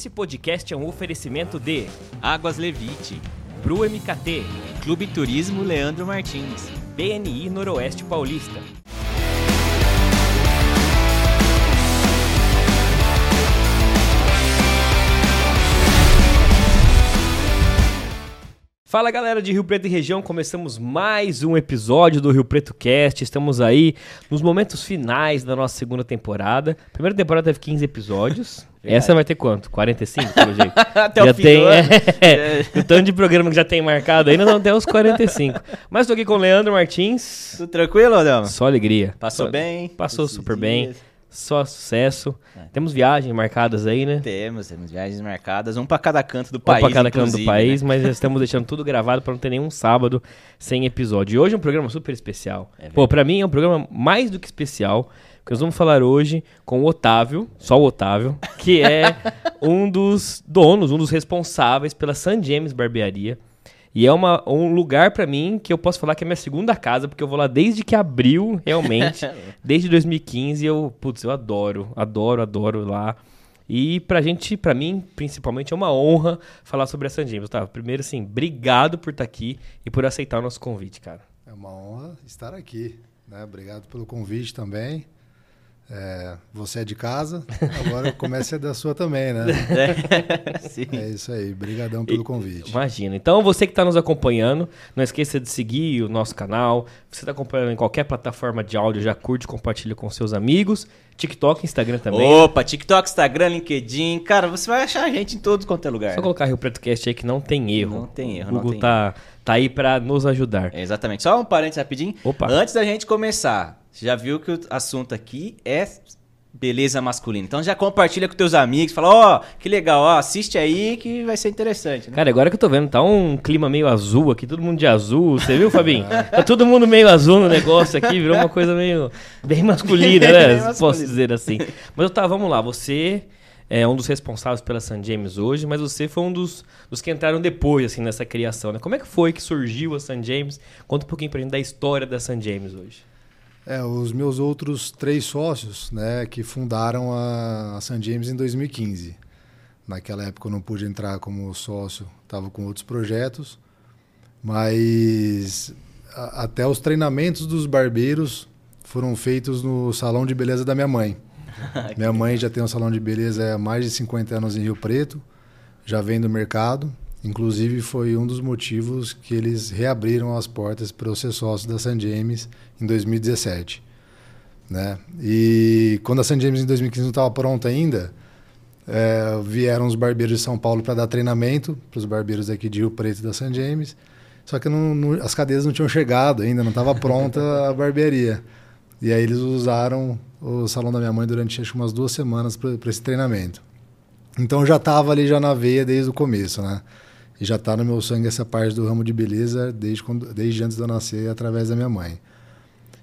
Esse podcast é um oferecimento de Águas Levite, Bru MKT, Clube Turismo Leandro Martins, BNI Noroeste Paulista. Fala galera de Rio Preto e região, começamos mais um episódio do Rio Preto Cast. Estamos aí nos momentos finais da nossa segunda temporada. A primeira temporada teve 15 episódios. Essa vai ter quanto? 45, pelo jeito? Até já o fim tem, ano. é, O tanto de programa que já tem marcado aí, nós vamos ter uns 45. Mas tô aqui com o Leandro Martins. Tudo tranquilo, Adama? Só alegria. Passou Só- bem? Passou super bem. dias? Só sucesso. Temos viagens marcadas aí, né? Temos, temos viagens marcadas, um pra cada canto do Um país, pra cada canto do país, né? mas estamos deixando tudo gravado para não ter nenhum sábado sem episódio. E hoje é um programa super especial. É Pô, pra mim é um programa mais do que especial, nós vamos falar hoje com o Otávio, só o Otávio, que é um dos donos, um dos responsáveis pela San James Barbearia. E é uma, um lugar pra mim que eu posso falar que é minha segunda casa, porque eu vou lá desde que abriu, realmente. desde 2015, eu, putz, eu adoro, adoro, adoro lá. E pra gente, pra mim, principalmente, é uma honra falar sobre a San James. Otávio, primeiro, assim, obrigado por estar aqui e por aceitar o nosso convite, cara. É uma honra estar aqui. Né? Obrigado pelo convite também. É, você é de casa, agora comece a da sua também, né? Sim. É isso aí. Obrigadão pelo convite. Imagina. Então, você que está nos acompanhando, não esqueça de seguir o nosso canal. Você está acompanhando em qualquer plataforma de áudio, já curte, compartilha com seus amigos. TikTok, Instagram também. Opa, TikTok, Instagram, LinkedIn. Cara, você vai achar a gente em todos quanto é lugar. Só colocar Rio Preto Cast aí que não tem erro. Não tem erro, O não Google tem tá, tá aí para nos ajudar. É, exatamente. Só um parênteses rapidinho. Opa. Antes da gente começar, você já viu que o assunto aqui é beleza masculina. Então já compartilha com teus amigos, fala, ó, que legal, ó, assiste aí que vai ser interessante, né? Cara, agora que eu tô vendo, tá um clima meio azul aqui, todo mundo de azul. Você viu, Fabinho? Tá todo mundo meio azul no negócio aqui, virou uma coisa meio bem masculina, né? Bem Posso dizer assim. Mas tá, vamos lá. Você é um dos responsáveis pela San James hoje, mas você foi um dos, dos que entraram depois, assim, nessa criação, né? Como é que foi que surgiu a San James? Conta um pouquinho pra gente da história da San James hoje. É, os meus outros três sócios, né, que fundaram a, a San James em 2015. Naquela época eu não pude entrar como sócio, estava com outros projetos, mas a- até os treinamentos dos barbeiros foram feitos no salão de beleza da minha mãe. minha mãe já tem um salão de beleza há mais de 50 anos em Rio Preto, já vem do mercado. Inclusive foi um dos motivos que eles reabriram as portas para eu ser sócio da San James em 2017. Né? E quando a San James em 2015 não estava pronta ainda, é, vieram os barbeiros de São Paulo para dar treinamento para os barbeiros aqui de Rio Preto da San James. Só que não- não- as cadeiras não tinham chegado ainda, não estava pronta a barbearia. E aí eles usaram o salão da minha mãe durante acho umas duas semanas para esse treinamento. Então já estava ali já na veia desde o começo, né? E já está no meu sangue essa parte do ramo de beleza desde, quando, desde antes de eu nascer, através da minha mãe.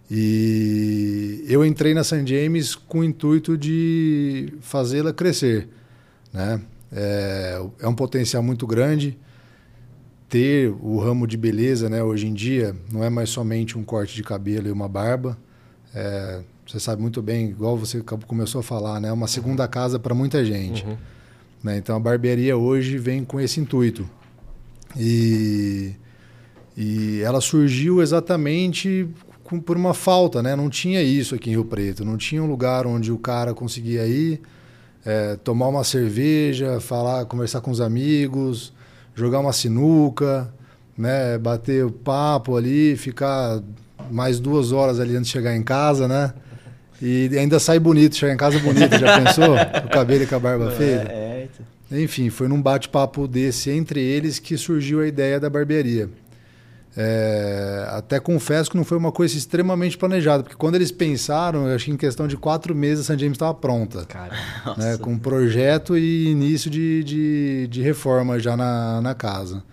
E eu entrei na San James com o intuito de fazê-la crescer, né? É, é um potencial muito grande ter o ramo de beleza, né? Hoje em dia não é mais somente um corte de cabelo e uma barba. É, você sabe muito bem, igual você começou a falar, né? É uma segunda casa para muita gente. Né? Então a barbearia hoje vem com esse intuito. E, e ela surgiu exatamente com- por uma falta, né? Não tinha isso aqui em Rio Preto, não tinha um lugar onde o cara conseguia ir, é, tomar uma cerveja, falar, conversar com os amigos, jogar uma sinuca, né? Bater o papo ali, ficar mais duas horas ali antes de chegar em casa, né? E ainda sai bonito, chegar em casa bonito, já pensou? Com o cabelo e com a barba feita? É, é, Enfim, foi num bate-papo desse entre eles que surgiu a ideia da barbearia. É, até confesso que não foi uma coisa extremamente planejada, porque quando eles pensaram, eu acho que em questão de quatro meses a San James estava pronta. Cara, Né, com projeto e início de, de, de reforma já na, na casa.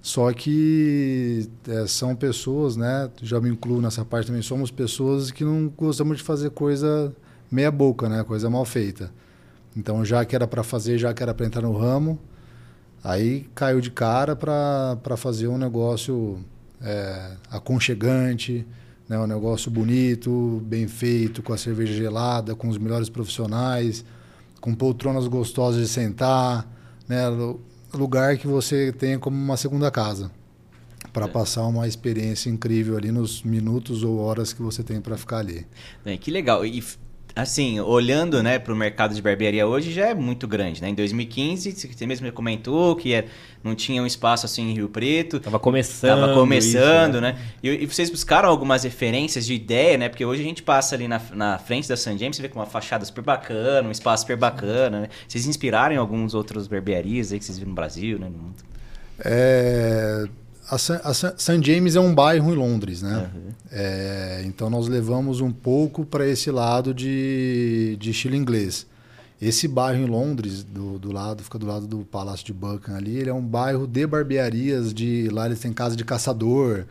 Só que é, são pessoas, né? Já me incluo nessa parte também. Somos pessoas que não gostamos de fazer coisa meia boca, né? Coisa mal feita. Então, já que era para fazer, já que era para entrar no ramo, aí caiu de cara para fazer um negócio é, aconchegante, né? um negócio bonito, bem feito, com a cerveja gelada, com os melhores profissionais, com poltronas gostosas de sentar, né? Lugar que você tenha como uma segunda casa para é. passar uma experiência incrível ali nos minutos ou horas que você tem para ficar ali. É, que legal. E assim, olhando, né, para o mercado de barbearia hoje já é muito grande, né? Em 2015, você mesmo comentou que é, não tinha um espaço assim em Rio Preto. Tava começando. Tava começando, isso, né? né? E, e, vocês buscaram algumas referências de ideia, né? Porque hoje a gente passa ali na, na frente da San James, você vê com uma fachada super bacana, um espaço super bacana, né? Vocês inspiraram em alguns outros barbearias aí que vocês viram no Brasil, né? No mundo? É a, St. James é um bairro em Londres, né? Uhum. É, então nós levamos um pouco para esse lado de, de estilo inglês. Esse bairro em Londres, do, do lado, fica do lado do Palácio de Buckingham ali, ele é um bairro de barbearias, de lá eles têm casa de caçador,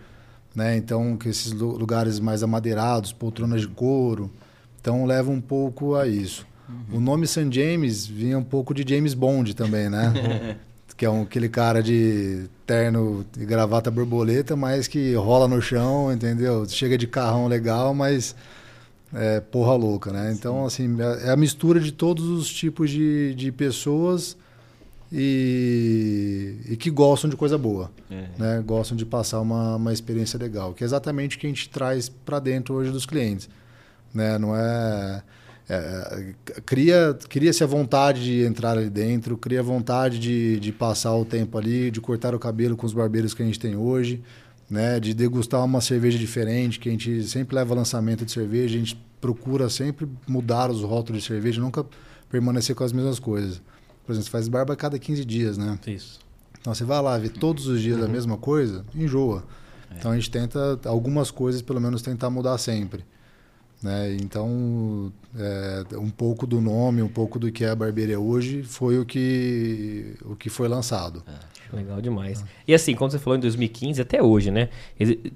né? Então, que esses lugares mais amadeirados, poltronas de couro. Então leva um pouco a isso. Uhum. O nome St. James vinha um pouco de James Bond também, né? que é um, aquele cara de terno e gravata borboleta, mas que rola no chão, entendeu? Chega de carrão legal, mas é porra louca, né? Então, assim, é, é a mistura de todos os tipos de, de pessoas e, e que gostam de coisa boa, é. né? Gostam de passar uma, uma experiência legal, que é exatamente o que a gente traz para dentro hoje dos clientes, né? Não é é, cria cria-se a vontade de entrar ali dentro, cria a vontade de, de passar o tempo ali, de cortar o cabelo com os barbeiros que a gente tem hoje, né? De degustar uma cerveja diferente, que a gente sempre leva lançamento de cerveja, a gente procura sempre mudar os rótulos de cerveja, nunca permanecer com as mesmas coisas. Por exemplo, você faz barba a cada 15 dias, né? Isso. Então você vai lá ver todos os dias uhum. a mesma coisa, enjoa. É. Então a gente tenta algumas coisas, pelo menos tentar mudar sempre. Né? Então, é, um pouco do nome, um pouco do que é a barbearia hoje foi o que, o que foi lançado. É, legal demais. E assim, quando você falou em 2015, até hoje, né?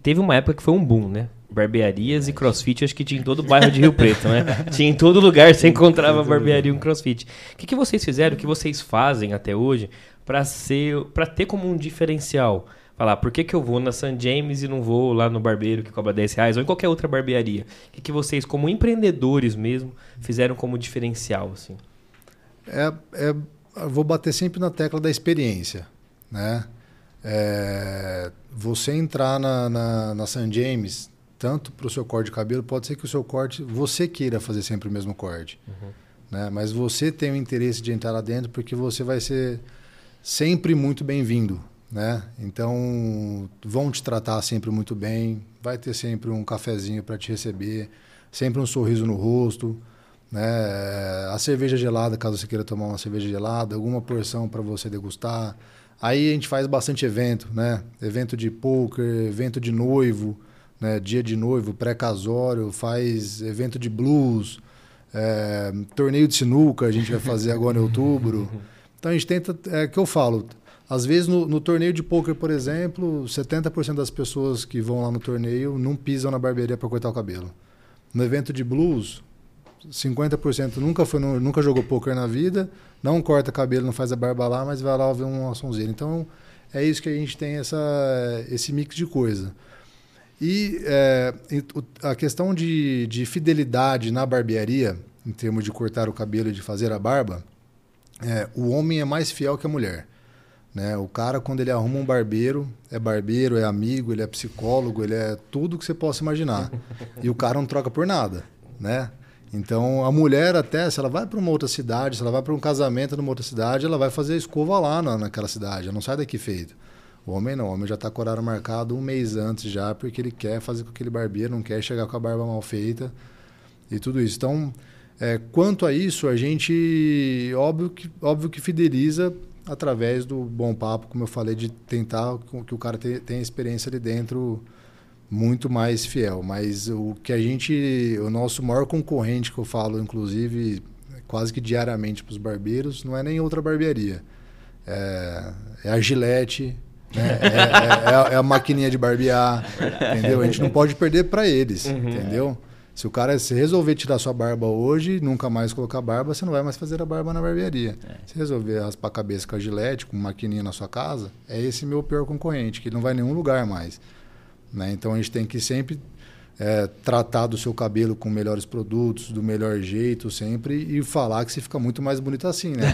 Teve uma época que foi um boom, né? Barbearias e crossfit, acho que tinha em todo o bairro de Rio Preto, né? tinha em todo lugar, você encontrava barbearia e um crossfit. O que, que vocês fizeram, o que vocês fazem até hoje para ter como um diferencial? Falar por que, que eu vou na San James e não vou lá no barbeiro que cobra 10 reais ou em qualquer outra barbearia? O que, que vocês, como empreendedores mesmo, fizeram como diferencial? Assim? É, é, eu vou bater sempre na tecla da experiência. Né? É, você entrar na, na, na San James, tanto para o seu corte de cabelo, pode ser que o seu corte, você queira fazer sempre o mesmo corte. Uhum. Né? Mas você tem o interesse de entrar lá dentro porque você vai ser sempre muito bem-vindo né? Então vão te tratar sempre muito bem, vai ter sempre um cafezinho para te receber, sempre um sorriso no rosto, né? A cerveja gelada, caso você queira tomar uma cerveja gelada, alguma porção para você degustar. Aí a gente faz bastante evento, né? Evento de poker, evento de noivo, né? Dia de noivo, pré-casório, faz evento de blues, é, torneio de sinuca a gente vai fazer agora em outubro. Então a gente tenta, é que eu falo, às vezes, no, no torneio de poker, por exemplo, 70% das pessoas que vão lá no torneio não pisam na barbearia para cortar o cabelo. No evento de blues, 50% nunca, foi nunca jogou poker na vida, não corta cabelo, não faz a barba lá, mas vai lá ouvir um sonzeiro. Então, é isso que a gente tem, essa, esse mix de coisa. E é, a questão de, de fidelidade na barbearia, em termos de cortar o cabelo e de fazer a barba, é, o homem é mais fiel que a mulher. Né? O cara, quando ele arruma um barbeiro, é barbeiro, é amigo, ele é psicólogo, ele é tudo que você possa imaginar. e o cara não troca por nada, né? Então, a mulher até, se ela vai para uma outra cidade, se ela vai para um casamento numa outra cidade, ela vai fazer a escova lá na, naquela cidade, ela não sai daqui feito. O homem não, o homem já está com horário marcado um mês antes já, porque ele quer fazer com aquele barbeiro, não quer chegar com a barba mal feita e tudo isso. Então, é, quanto a isso, a gente, óbvio que, óbvio que fideliza através do bom papo, como eu falei, de tentar que o cara tenha experiência ali dentro muito mais fiel. Mas o que a gente, o nosso maior concorrente que eu falo, inclusive, quase que diariamente para os barbeiros, não é nem outra barbearia. É, é a Gillette, né? é, é, é, a maquininha de barbear, entendeu? A gente não pode perder para eles, uhum. entendeu? Se o cara se resolver tirar sua barba hoje, nunca mais colocar barba, você não vai mais fazer a barba na barbearia. É. Se resolver raspar a cabeça com a gilete, com uma maquininha na sua casa, é esse meu pior concorrente, que não vai em nenhum lugar mais. Né? Então a gente tem que sempre é, tratar do seu cabelo com melhores produtos, do melhor jeito sempre, e falar que você fica muito mais bonito assim, né?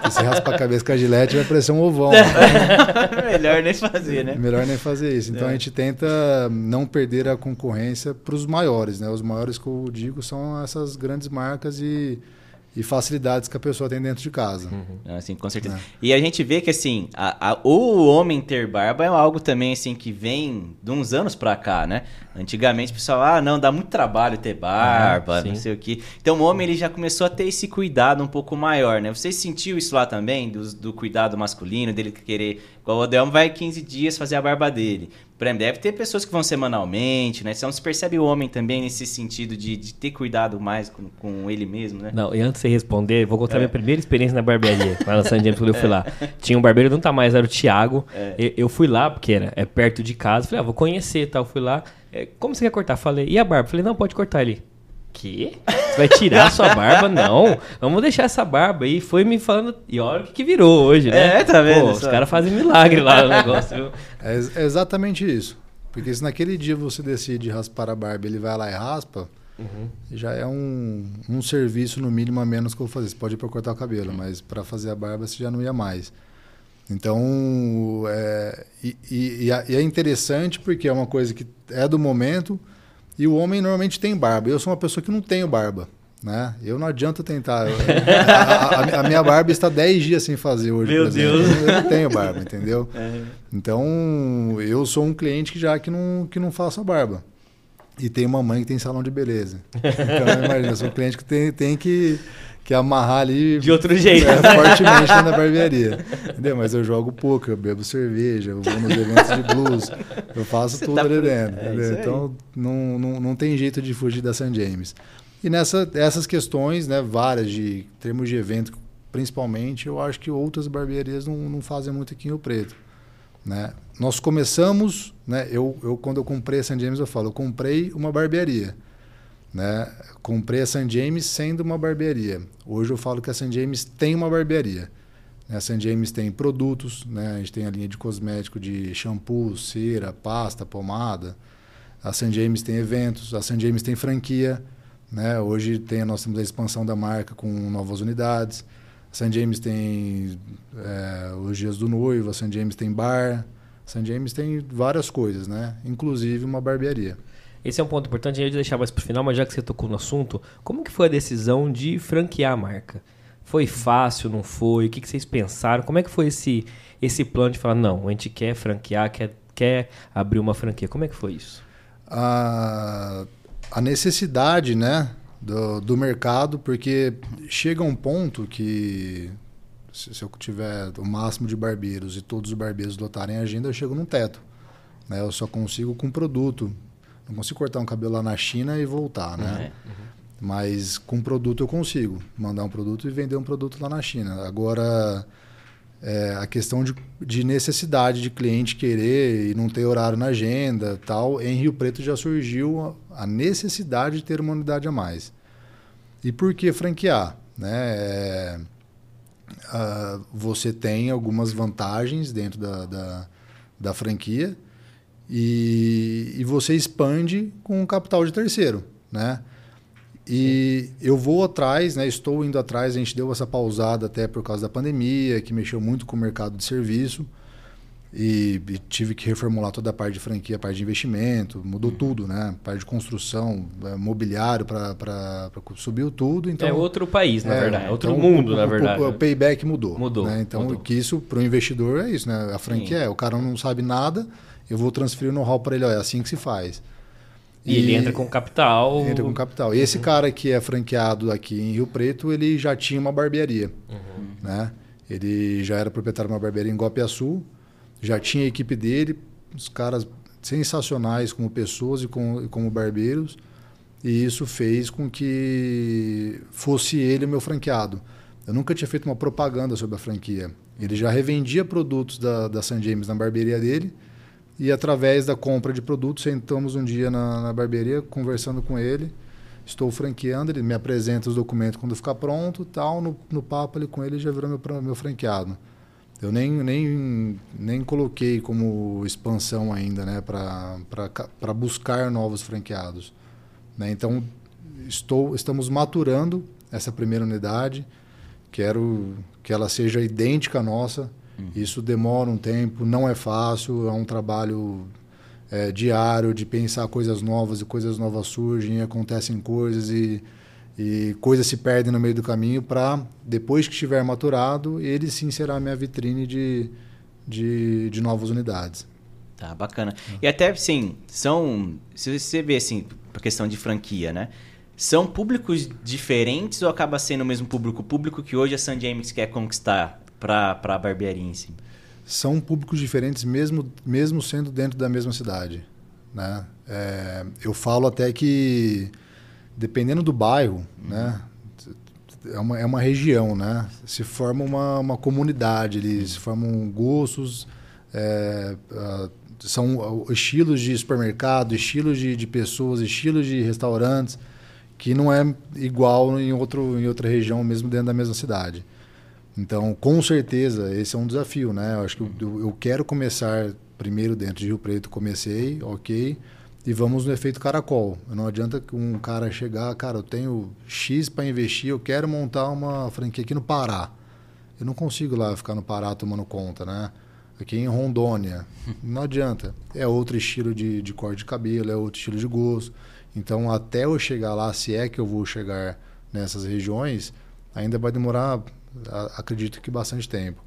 Porque se raspa a cabeça com a gilete vai parecer um ovão. Né? Melhor nem fazer, né? Melhor nem fazer isso. Então É. a gente tenta não perder a concorrência para os maiores, né? Os maiores que eu digo são essas grandes marcas e, e facilidades que a pessoa tem dentro de casa. Assim, com certeza. É. E a gente vê que, assim, a- a- o homem ter barba é algo também, assim, que vem de uns anos pra cá, né? Antigamente o pessoal, ah, não, dá muito trabalho ter barba, Ah, não sei o quê. Então o homem, ele já começou a ter esse cuidado um pouco maior, né? Você sentiu isso lá também, do, do cuidado masculino, dele querer... Igual o Adelmo vai 15 dias fazer a barba dele. Por exemplo, deve ter pessoas que vão semanalmente, né? Então se percebe o homem também nesse sentido de, de ter cuidado mais com, com ele mesmo, né? Não, e antes de você responder, vou É. contar minha primeira experiência na barbearia, lá na San James, quando eu fui lá. Tinha um barbeiro, não tá mais, era o Thiago. É. Eu, eu fui lá, porque era, é perto de casa. Falei, ah, vou conhecer e tal. Fui lá. é, como você quer cortar? Falei, e a barba? Falei, não, pode cortar ali. Que? Você vai tirar a sua barba? Não. Vamos deixar essa barba aí. Foi me falando. E olha o que, que virou hoje, né? É, tá vendo Pô, os caras fazem milagre lá no negócio, viu? É, é exatamente isso. Porque se naquele dia você decide raspar a barba ele vai lá e raspa, já é um, um serviço no mínimo a menos que eu vou fazer. Você pode ir para cortar o cabelo, mas para fazer a barba você já não ia mais. Então, é, e, e- e e é interessante porque é uma coisa que é do momento e o homem normalmente tem barba. Eu sou uma pessoa que não tenho barba. Né? Eu não adianta tentar. Eu- a, a- a minha barba está 10 dias sem fazer hoje. Meu. Deus. Eu não tenho barba, entendeu? É. Então, eu sou um cliente que já que não, que não faço a barba. E tem uma mãe que tem salão de beleza. Então, imagina, eu sou um cliente que tem, tem que, que amarrar ali De outro jeito. é, fortemente na barbearia. Entendeu? Mas eu jogo pouco, eu bebo cerveja, eu vou nos eventos de blues, eu faço Você tudo tá ali por- dentro. é. Então, não, não, não tem jeito de fugir da San James. E nessa, essas questões, né, várias de termos de evento, principalmente, eu acho que outras barbearias não, não fazem muito aqui em Rio Preto. Né? Nós começamos, né, eu, eu, quando eu comprei a San James, eu falo, eu comprei uma barbearia. Né? Comprei a San James sendo uma barbearia. Hoje eu falo que a San James tem uma barbearia. né? A San James tem produtos, né? a gente tem a linha de cosmético de shampoo, cera, pasta, pomada. A San James tem eventos, a San James tem franquia. Né? Hoje tem, nós temos a expansão da marca com novas unidades. A San James tem é, os dias do noivo, a San James tem bar, San James tem várias coisas, né? inclusive uma barbearia. Esse é um ponto importante, a gente vai deixar mais pro final, mas já que você tocou no assunto, como que foi a decisão de franquear a marca? Foi fácil, não foi? O que, que vocês pensaram? Como é que foi esse, esse plano de falar, não, a gente quer franquear, quer, quer abrir uma franquia? Como é que foi isso? a, a necessidade né, do, do mercado, porque chega um ponto que se, se eu tiver o máximo de barbeiros e todos os barbeiros lotarem a agenda, eu chego num teto. Né? Eu só consigo com produto. Não consigo cortar um cabelo lá na China e voltar, né? Mas com produto eu consigo mandar um produto e vender um produto lá na China. Agora, é, a questão de, de necessidade de cliente querer e não ter horário na agenda tal, em Rio Preto já surgiu a, a necessidade de ter uma unidade a mais. E por que franquear? Né? É, ah, você tem algumas vantagens dentro da, da, da franquia e, e você expande com capital de terceiro, né? E eu vou atrás, né? Estou indo atrás. A gente deu essa pausada até por causa da pandemia, que mexeu muito com o mercado de serviço. E, e tive que reformular toda a parte de franquia, a parte de investimento, mudou tudo, né? Parte de construção, eh, mobiliário para subiu tudo. Então é outro país, na é, verdade. É outro então, mundo, o, na verdade. O, o payback mudou. Mudou, né? Então, mudou. que isso para o investidor é isso, né? A franquia Sim. é, o cara não sabe nada, eu vou transferir o know-how para ele, ó, é assim que se faz. E, ele entra com capital. Entra com capital. E esse cara que é franqueado aqui em Rio Preto, ele já tinha uma barbearia. Né? Ele já era proprietário de uma barbearia em Guapiaçu, já tinha a equipe dele, os caras sensacionais como pessoas e como, como barbeiros. E isso fez com que fosse ele meu franqueado. Eu nunca tinha feito uma propaganda sobre a franquia. Ele já revendia produtos da, da San James na barbearia dele. E através da compra de produtos, sentamos um dia na, na barbearia, conversando com ele. Estou franqueando, ele me apresenta os documentos quando ficar pronto tal. No, no papo ali com ele já virou meu, meu franqueado. Eu nem, nem, nem coloquei como expansão ainda, né? Para buscar novos franqueados. Né? Então, estou, estamos maturando essa primeira unidade. Quero que ela seja idêntica à nossa. Uhum. Isso demora um tempo, não é fácil, é um trabalho é, diário de pensar coisas novas e coisas novas surgem, acontecem coisas e e coisas se perdem no meio do caminho para, depois que estiver maturado, ele sim será a minha vitrine de, de, de novas unidades. Tá, bacana. E até, sim, são... Se você vê, assim, por questão de franquia, né? São públicos diferentes ou acaba sendo o mesmo público? O público que hoje a San James quer conquistar para a barbearia em si? São públicos diferentes mesmo, mesmo sendo dentro da mesma cidade. Né? É, eu falo até que dependendo do bairro, uhum. né? É uma, é uma região, né? Se forma uma, uma comunidade, eles formam gostos, é, uh, são estilos de supermercado, estilos de, de pessoas, estilos de restaurantes, que não é igual em, outro, em outra região, mesmo dentro da mesma cidade. Então, com certeza, esse é um desafio, né? Eu acho que eu, eu quero começar primeiro dentro de Rio Preto, comecei, ok e vamos no efeito caracol. Não adianta um cara chegar, cara, eu tenho X para investir, eu quero montar uma franquia aqui no Pará. Eu não consigo lá ficar no Pará tomando conta, né? Aqui em Rondônia, não adianta. É outro estilo de, de corte de cabelo, é outro estilo de gosto. Então, até eu chegar lá, se é que eu vou chegar nessas regiões, ainda vai demorar, acredito que bastante tempo.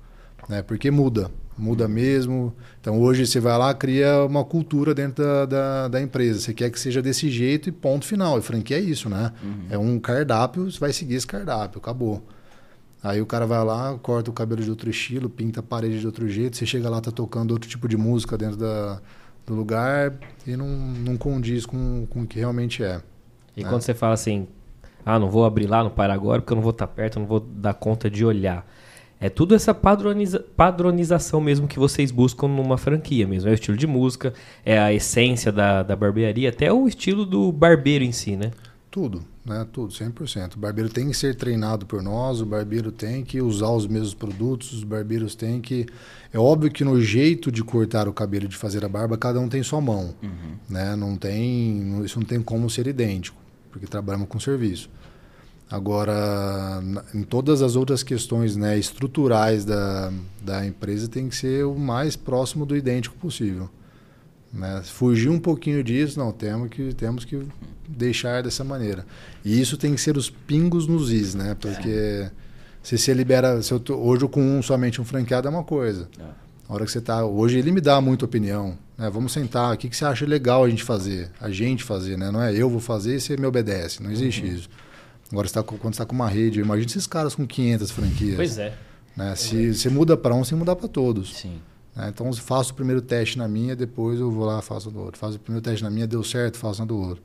Né? Porque muda muda mesmo. Então hoje você vai lá, cria uma cultura dentro da, da, da, empresa. Você quer que seja desse jeito e ponto final. E franquia é isso, né? Uhum. É um cardápio, você vai seguir esse cardápio, acabou. Aí o cara vai lá, corta o cabelo de outro estilo, pinta a parede de outro jeito. Você chega lá, tá tocando outro tipo de música dentro da, do lugar e não, não condiz com, com o que realmente é. E né? quando você fala assim, ah, não vou abrir lá no Pará agora porque eu não vou estar tá perto, eu não vou dar conta de olhar. É tudo essa padroniza padronização mesmo que vocês buscam numa franquia mesmo. É o estilo de música, é a essência da, da barbearia, até o estilo do barbeiro em si, né? Tudo, né? Tudo, 100%. O barbeiro tem que ser treinado por nós, o barbeiro tem que usar os mesmos produtos, os barbeiros têm que... É óbvio que no jeito de cortar o cabelo, de fazer a barba, cada um tem sua mão, uhum. né? Não tem... Isso não tem como ser idêntico, porque trabalhamos com serviço. Agora, em todas as outras questões né, estruturais da, da empresa, tem que ser o mais próximo do idêntico possível. Né? Fugir um pouquinho disso, não, temos que, temos que deixar dessa maneira. E isso tem que ser os pingos nos is, né? Porque é. se você libera. Se eu tô, hoje com um, somente um franqueado é uma coisa. É. A hora que você está. Hoje ele me dá muita opinião. Né? Vamos sentar, o que, que você acha legal a gente fazer? A gente fazer, né? Não é eu vou fazer e você me obedece. Não existe uhum. isso. Agora, tá, quando você está com uma rede, imagina esses caras com 500 franquias. Pois é. Né? Se você muda para um, você muda para todos. Sim. Né? Então, faço o primeiro teste na minha, depois eu vou lá faço do outro. Faço o primeiro teste na minha, deu certo, faço na do outro.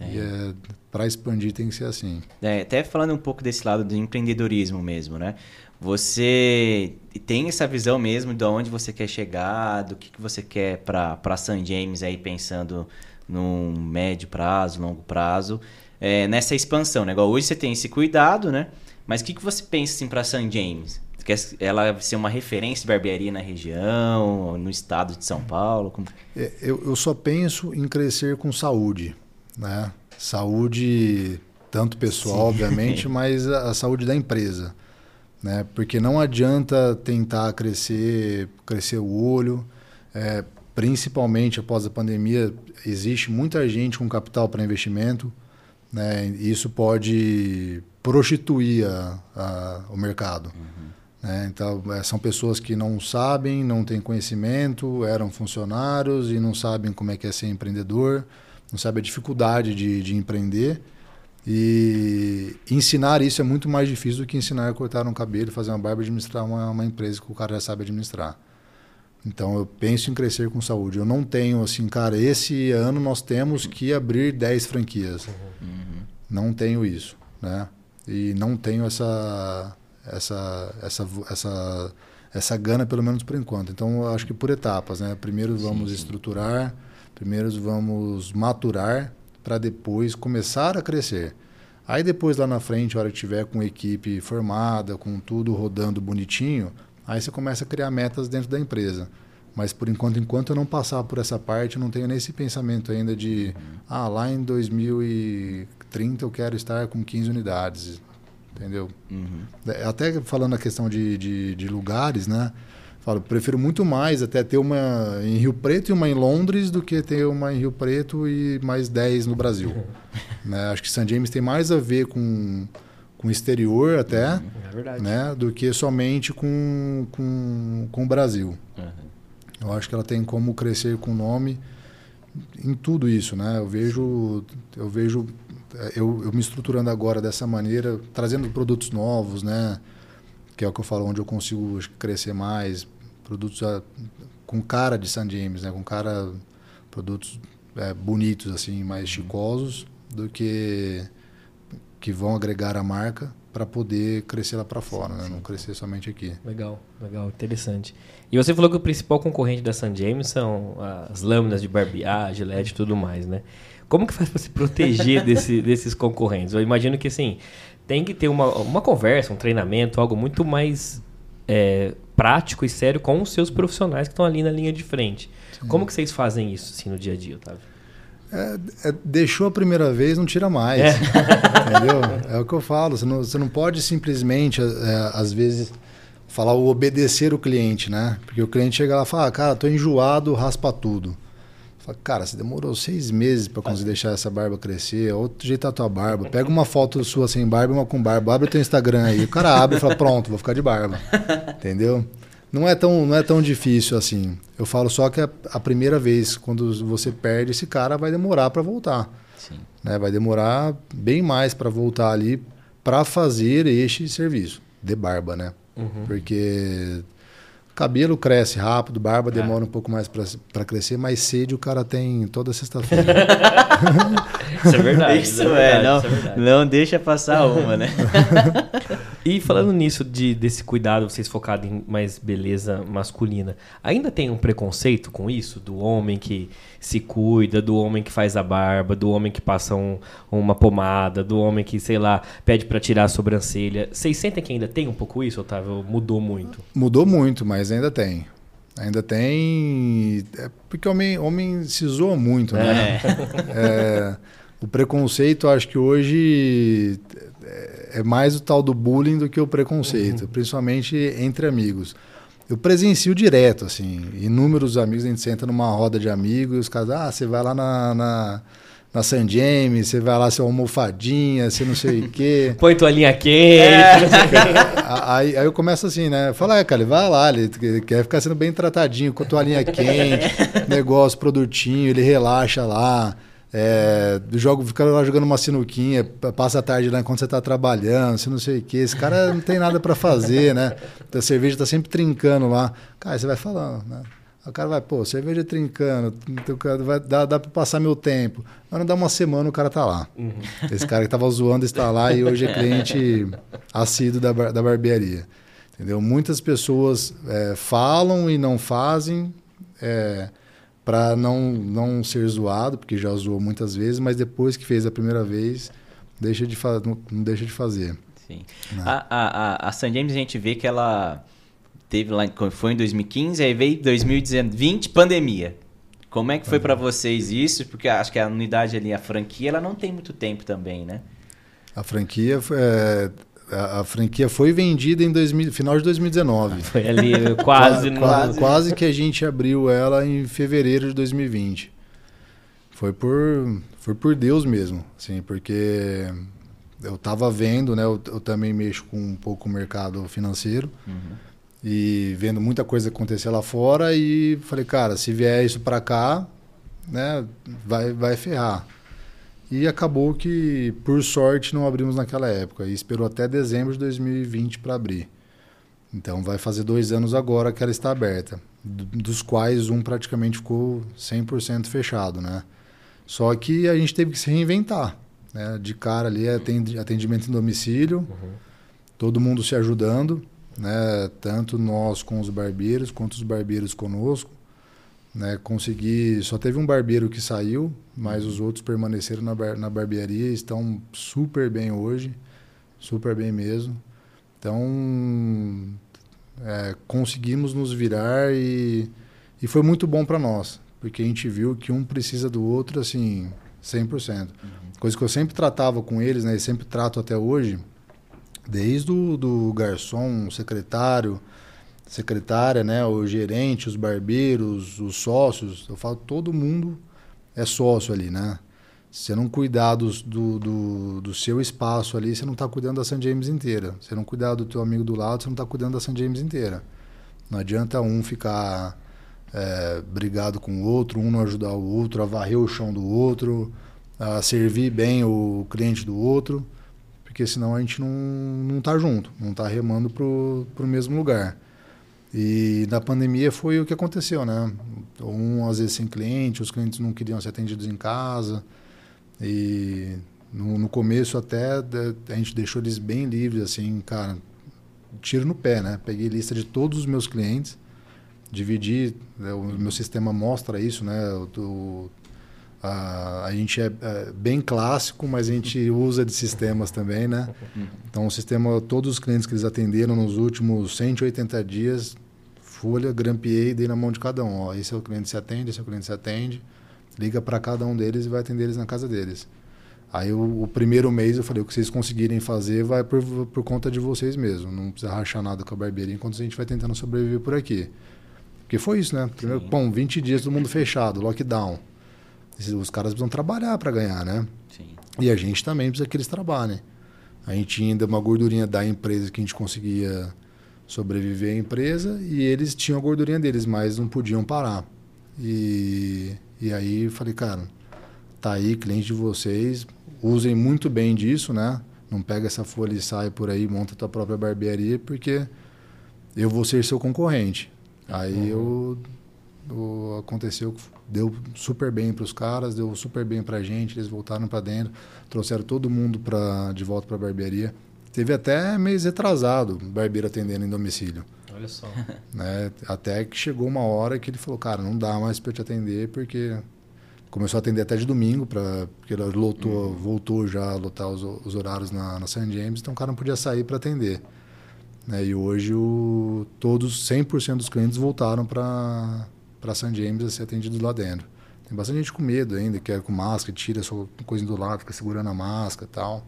É. E é, para expandir tem que ser assim. É, até falando um pouco desse lado do empreendedorismo mesmo, né? Você tem essa visão mesmo de onde você quer chegar, do que, que você quer para San James aí pensando num médio prazo, longo prazo é, nessa expansão, né? Igual hoje você tem esse cuidado, né? Mas o que, que você pensa assim, para St. James? Quer ela ser uma referência de barbearia na região, no estado de São Paulo? Como... É, eu, eu só penso em crescer com saúde, né? Saúde tanto pessoal, Sim. obviamente, mas a, a, saúde da empresa, né? Porque não adianta tentar crescer, crescer o olho, é, principalmente após a pandemia, existe muita gente com capital para investimento, né? Isso pode prostituir a, a, o mercado. Uhum. Né? Então, é, são pessoas que não sabem, não têm conhecimento, eram funcionários e não sabem como é que é ser empreendedor, não sabem a dificuldade de, de empreender. E ensinar isso é muito mais difícil do que ensinar a cortar um cabelo, fazer uma barba administrar uma, uma empresa que o cara já sabe administrar. Então eu penso em crescer com saúde. Eu não tenho assim, cara, esse ano nós temos que abrir 10 franquias. Uhum. Não tenho isso, né? E não tenho essa essa essa essa essa gana pelo menos por enquanto. Então eu acho que por etapas, né? Primeiro vamos sim, sim. estruturar, primeiro vamos maturar para depois começar a crescer. Aí depois lá na frente, a hora que tiver com equipe formada, com tudo rodando bonitinho, Aí você começa a criar metas dentro da empresa. Mas por enquanto, enquanto eu não passar por essa parte, eu não tenho nesse pensamento ainda de ah, lá em 2030 eu quero estar com 15 unidades. Entendeu? Uhum. É, Até falando a questão de, de, de lugares, né? Falo, prefiro muito mais até ter uma em Rio Preto e uma em Londres do que ter uma em Rio Preto e mais 10 no Brasil. né? Acho que St. James tem mais a ver com, com o exterior até, É verdade. né? Do que somente com, com, com o Brasil. Uhum. Eu acho que ela tem como crescer com o nome em tudo isso, né? Eu vejo, eu vejo, eu, eu me estruturando agora dessa maneira, trazendo produtos novos, né? Que é o que eu falo, onde eu consigo crescer mais, produtos ah, com cara de San James, né? Com cara, produtos eh, bonitos assim, mais chicosos, do que que vão agregar a marca para poder crescer lá para fora, né? Não crescer somente aqui. Legal, legal, interessante. E você falou que o principal concorrente da San James são as lâminas de barbear, gilete e tudo mais, né? Como que faz para se proteger desse, desses concorrentes? Eu imagino que, assim, tem que ter uma, uma conversa, um treinamento, algo muito mais é, prático e sério com os seus profissionais que estão ali na linha de frente. Como que vocês fazem isso, assim, no dia a dia, Otávio? É, é, deixou a primeira vez, não tira mais. Entendeu? É o que eu falo. Você não, você não pode simplesmente, é, às vezes, falar o obedecer o cliente, né? Porque o cliente chega lá e fala, ah, cara, tô enjoado, raspa tudo. Fala, cara, você demorou seis meses para conseguir deixar essa barba crescer. Outro jeito a tua barba. Pega uma foto sua sem barba e uma com barba. Abre o teu Instagram aí. O cara abre e fala, pronto, vou ficar de barba. Entendeu? Não é tão, não é tão difícil assim. Eu falo só que a, a primeira vez, quando você perde esse cara, vai demorar para voltar. Sim. Né? Vai demorar bem mais para voltar ali para fazer este serviço de barba, né? Porque cabelo cresce rápido, barba demora um pouco mais para crescer, mas sede o cara tem toda sexta-feira. Isso é verdade. Isso é, é, verdade, não, isso é verdade. não deixa passar uma, né? E falando nisso, de, desse cuidado, vocês focados em mais beleza masculina, ainda tem um preconceito com isso? Do homem que se cuida, do homem que faz a barba, do homem que passa um- uma pomada, do homem que, sei lá, pede pra tirar a sobrancelha. Vocês sentem que ainda tem um pouco isso, Otávio? Mudou muito? Mudou muito, mas ainda tem. Ainda tem. É porque homem, homem se zoa muito, né? É, o preconceito, acho que hoje é- é mais o tal do bullying do que o preconceito, principalmente entre amigos. Eu presencio direto, assim, inúmeros amigos, a gente senta numa roda de amigos e os caras, ah, você vai lá na, na, na San James, você vai lá ser uma almofadinha, você não sei o quê. Põe toalhinha quente. A- Aí, aí eu começo assim, né? Fala, é, cara, vai lá, ele quer ficar sendo bem tratadinho, com a toalhinha quente, negócio, produtinho, ele relaxa lá. É, jogo, fica lá jogando uma sinuquinha, passa a tarde lá enquanto você tá trabalhando, você não sei o que. Esse cara não tem nada para fazer, né? A cerveja tá sempre trincando lá. Cara, você vai falando, né? O cara vai, pô, cerveja trincando, vai, dá, dá pra passar meu tempo. Mas não dá uma semana, o cara tá lá. Esse cara que tava zoando está lá e hoje é cliente assíduo da, da barbearia. Entendeu? Muitas pessoas é, falam e não fazem é, para não, não ser zoado, porque já zoou muitas vezes, mas depois que fez a primeira vez, deixa de não, não deixa de fazer. Sim. A, a, a, a San James a gente vê que ela teve lá, foi em 2015, aí veio 2020, pandemia. Como é que foi pra vocês isso? Porque acho que a unidade ali, a franquia, ela não tem muito tempo também, né? A franquia, foi- é, a, a franquia foi vendida em 2000, final de 2019. Foi ali quase no... Qua- quase que a gente abriu ela em fevereiro de 2020. Foi por, foi por Deus mesmo, assim, porque eu estava vendo, né? Eu, eu também mexo com um pouco o mercado financeiro e vendo muita coisa acontecer lá fora e falei, cara, se vier isso para cá, né, vai, vai ferrar. E acabou que, por sorte, não abrimos naquela época. E esperou até dezembro de 2020 para abrir. Então vai fazer dois anos agora que ela está aberta, do- dos quais um praticamente ficou 100% fechado, né? Só que a gente teve que se reinventar, né? De cara ali, atendi- atendimento em domicílio, todo mundo se ajudando, né? Tanto nós com os barbeiros, quanto os barbeiros conosco, né? Consegui, só teve um barbeiro que saiu, mas os outros permaneceram na, bar- na barbearia, e estão super bem hoje, super bem mesmo. Então, é, conseguimos nos virar e, e foi muito bom para nós, porque a gente viu que um precisa do outro, assim, 100%. Uhum. Coisa que eu sempre tratava com eles, né, e sempre trato até hoje, desde o do garçom, secretário, secretária, né, o gerente, os barbeiros, os sócios, eu falo, todo mundo é sócio ali, né? Se você não cuidar do, do, do, seu espaço ali, você não está cuidando da St. James inteira. Se você não cuidar do teu amigo do lado, você não está cuidando da St. James inteira. Não adianta um ficar é, brigado com o outro, um não ajudar o outro, a varrer o chão do outro, a servir bem o cliente do outro, porque senão a gente não, não tá junto, não está remando para o mesmo lugar. E na pandemia foi o que aconteceu, né? Um às vezes sem cliente, os clientes não queriam ser atendidos em casa. E no, no começo até a gente deixou eles bem livres, assim, cara, tiro no pé, né? Peguei lista de todos os meus clientes, dividi, né? o meu sistema mostra isso, né? O, a, a gente é, é, bem clássico, mas a gente usa de sistemas também, né? Então o sistema, todos os clientes que eles atenderam nos últimos 180 dias, folha, grampeei e dei na mão de cada um. Ó, esse é o cliente que se atende, esse é o cliente que se atende liga para cada um deles e vai atender eles na casa deles. Aí o, o, primeiro mês eu falei, o que vocês conseguirem fazer vai por, por conta de vocês mesmo. Não precisa rachar nada com a barbearia enquanto a gente vai tentando sobreviver por aqui. Porque foi isso, né? Primeiro, bom, 20 dias todo mundo fechado, lockdown. Os caras precisam trabalhar para ganhar, né? Sim. E a gente também precisa que eles trabalhem. A gente tinha ainda uma gordurinha da empresa que a gente conseguia sobreviver à empresa e eles tinham a gordurinha deles, mas não podiam parar. E e aí falei, cara, tá aí, cliente de vocês, usem muito bem disso, né? Não pega essa folha e sai por aí, monta tua própria barbearia, porque eu vou ser seu concorrente. Aí uhum. eu, eu, aconteceu, deu super bem para os caras, deu super bem para a gente, eles voltaram para dentro, trouxeram todo mundo pra, de volta para a barbearia. Teve até mês retrasado, barbeiro atendendo em domicílio. Olha só. Né? Até que chegou uma hora que ele falou, cara, não dá mais para eu te atender, porque começou a atender até de domingo, pra, porque ele lotou, uhum. voltou já a lotar os, os horários na, na St. James, então o cara não podia sair para atender. Né? E hoje o, todos, 100% dos clientes voltaram para St. James a ser atendidos lá dentro. Tem bastante gente com medo ainda, que é com máscara, tira sua coisa do lado, fica segurando a máscara e tal.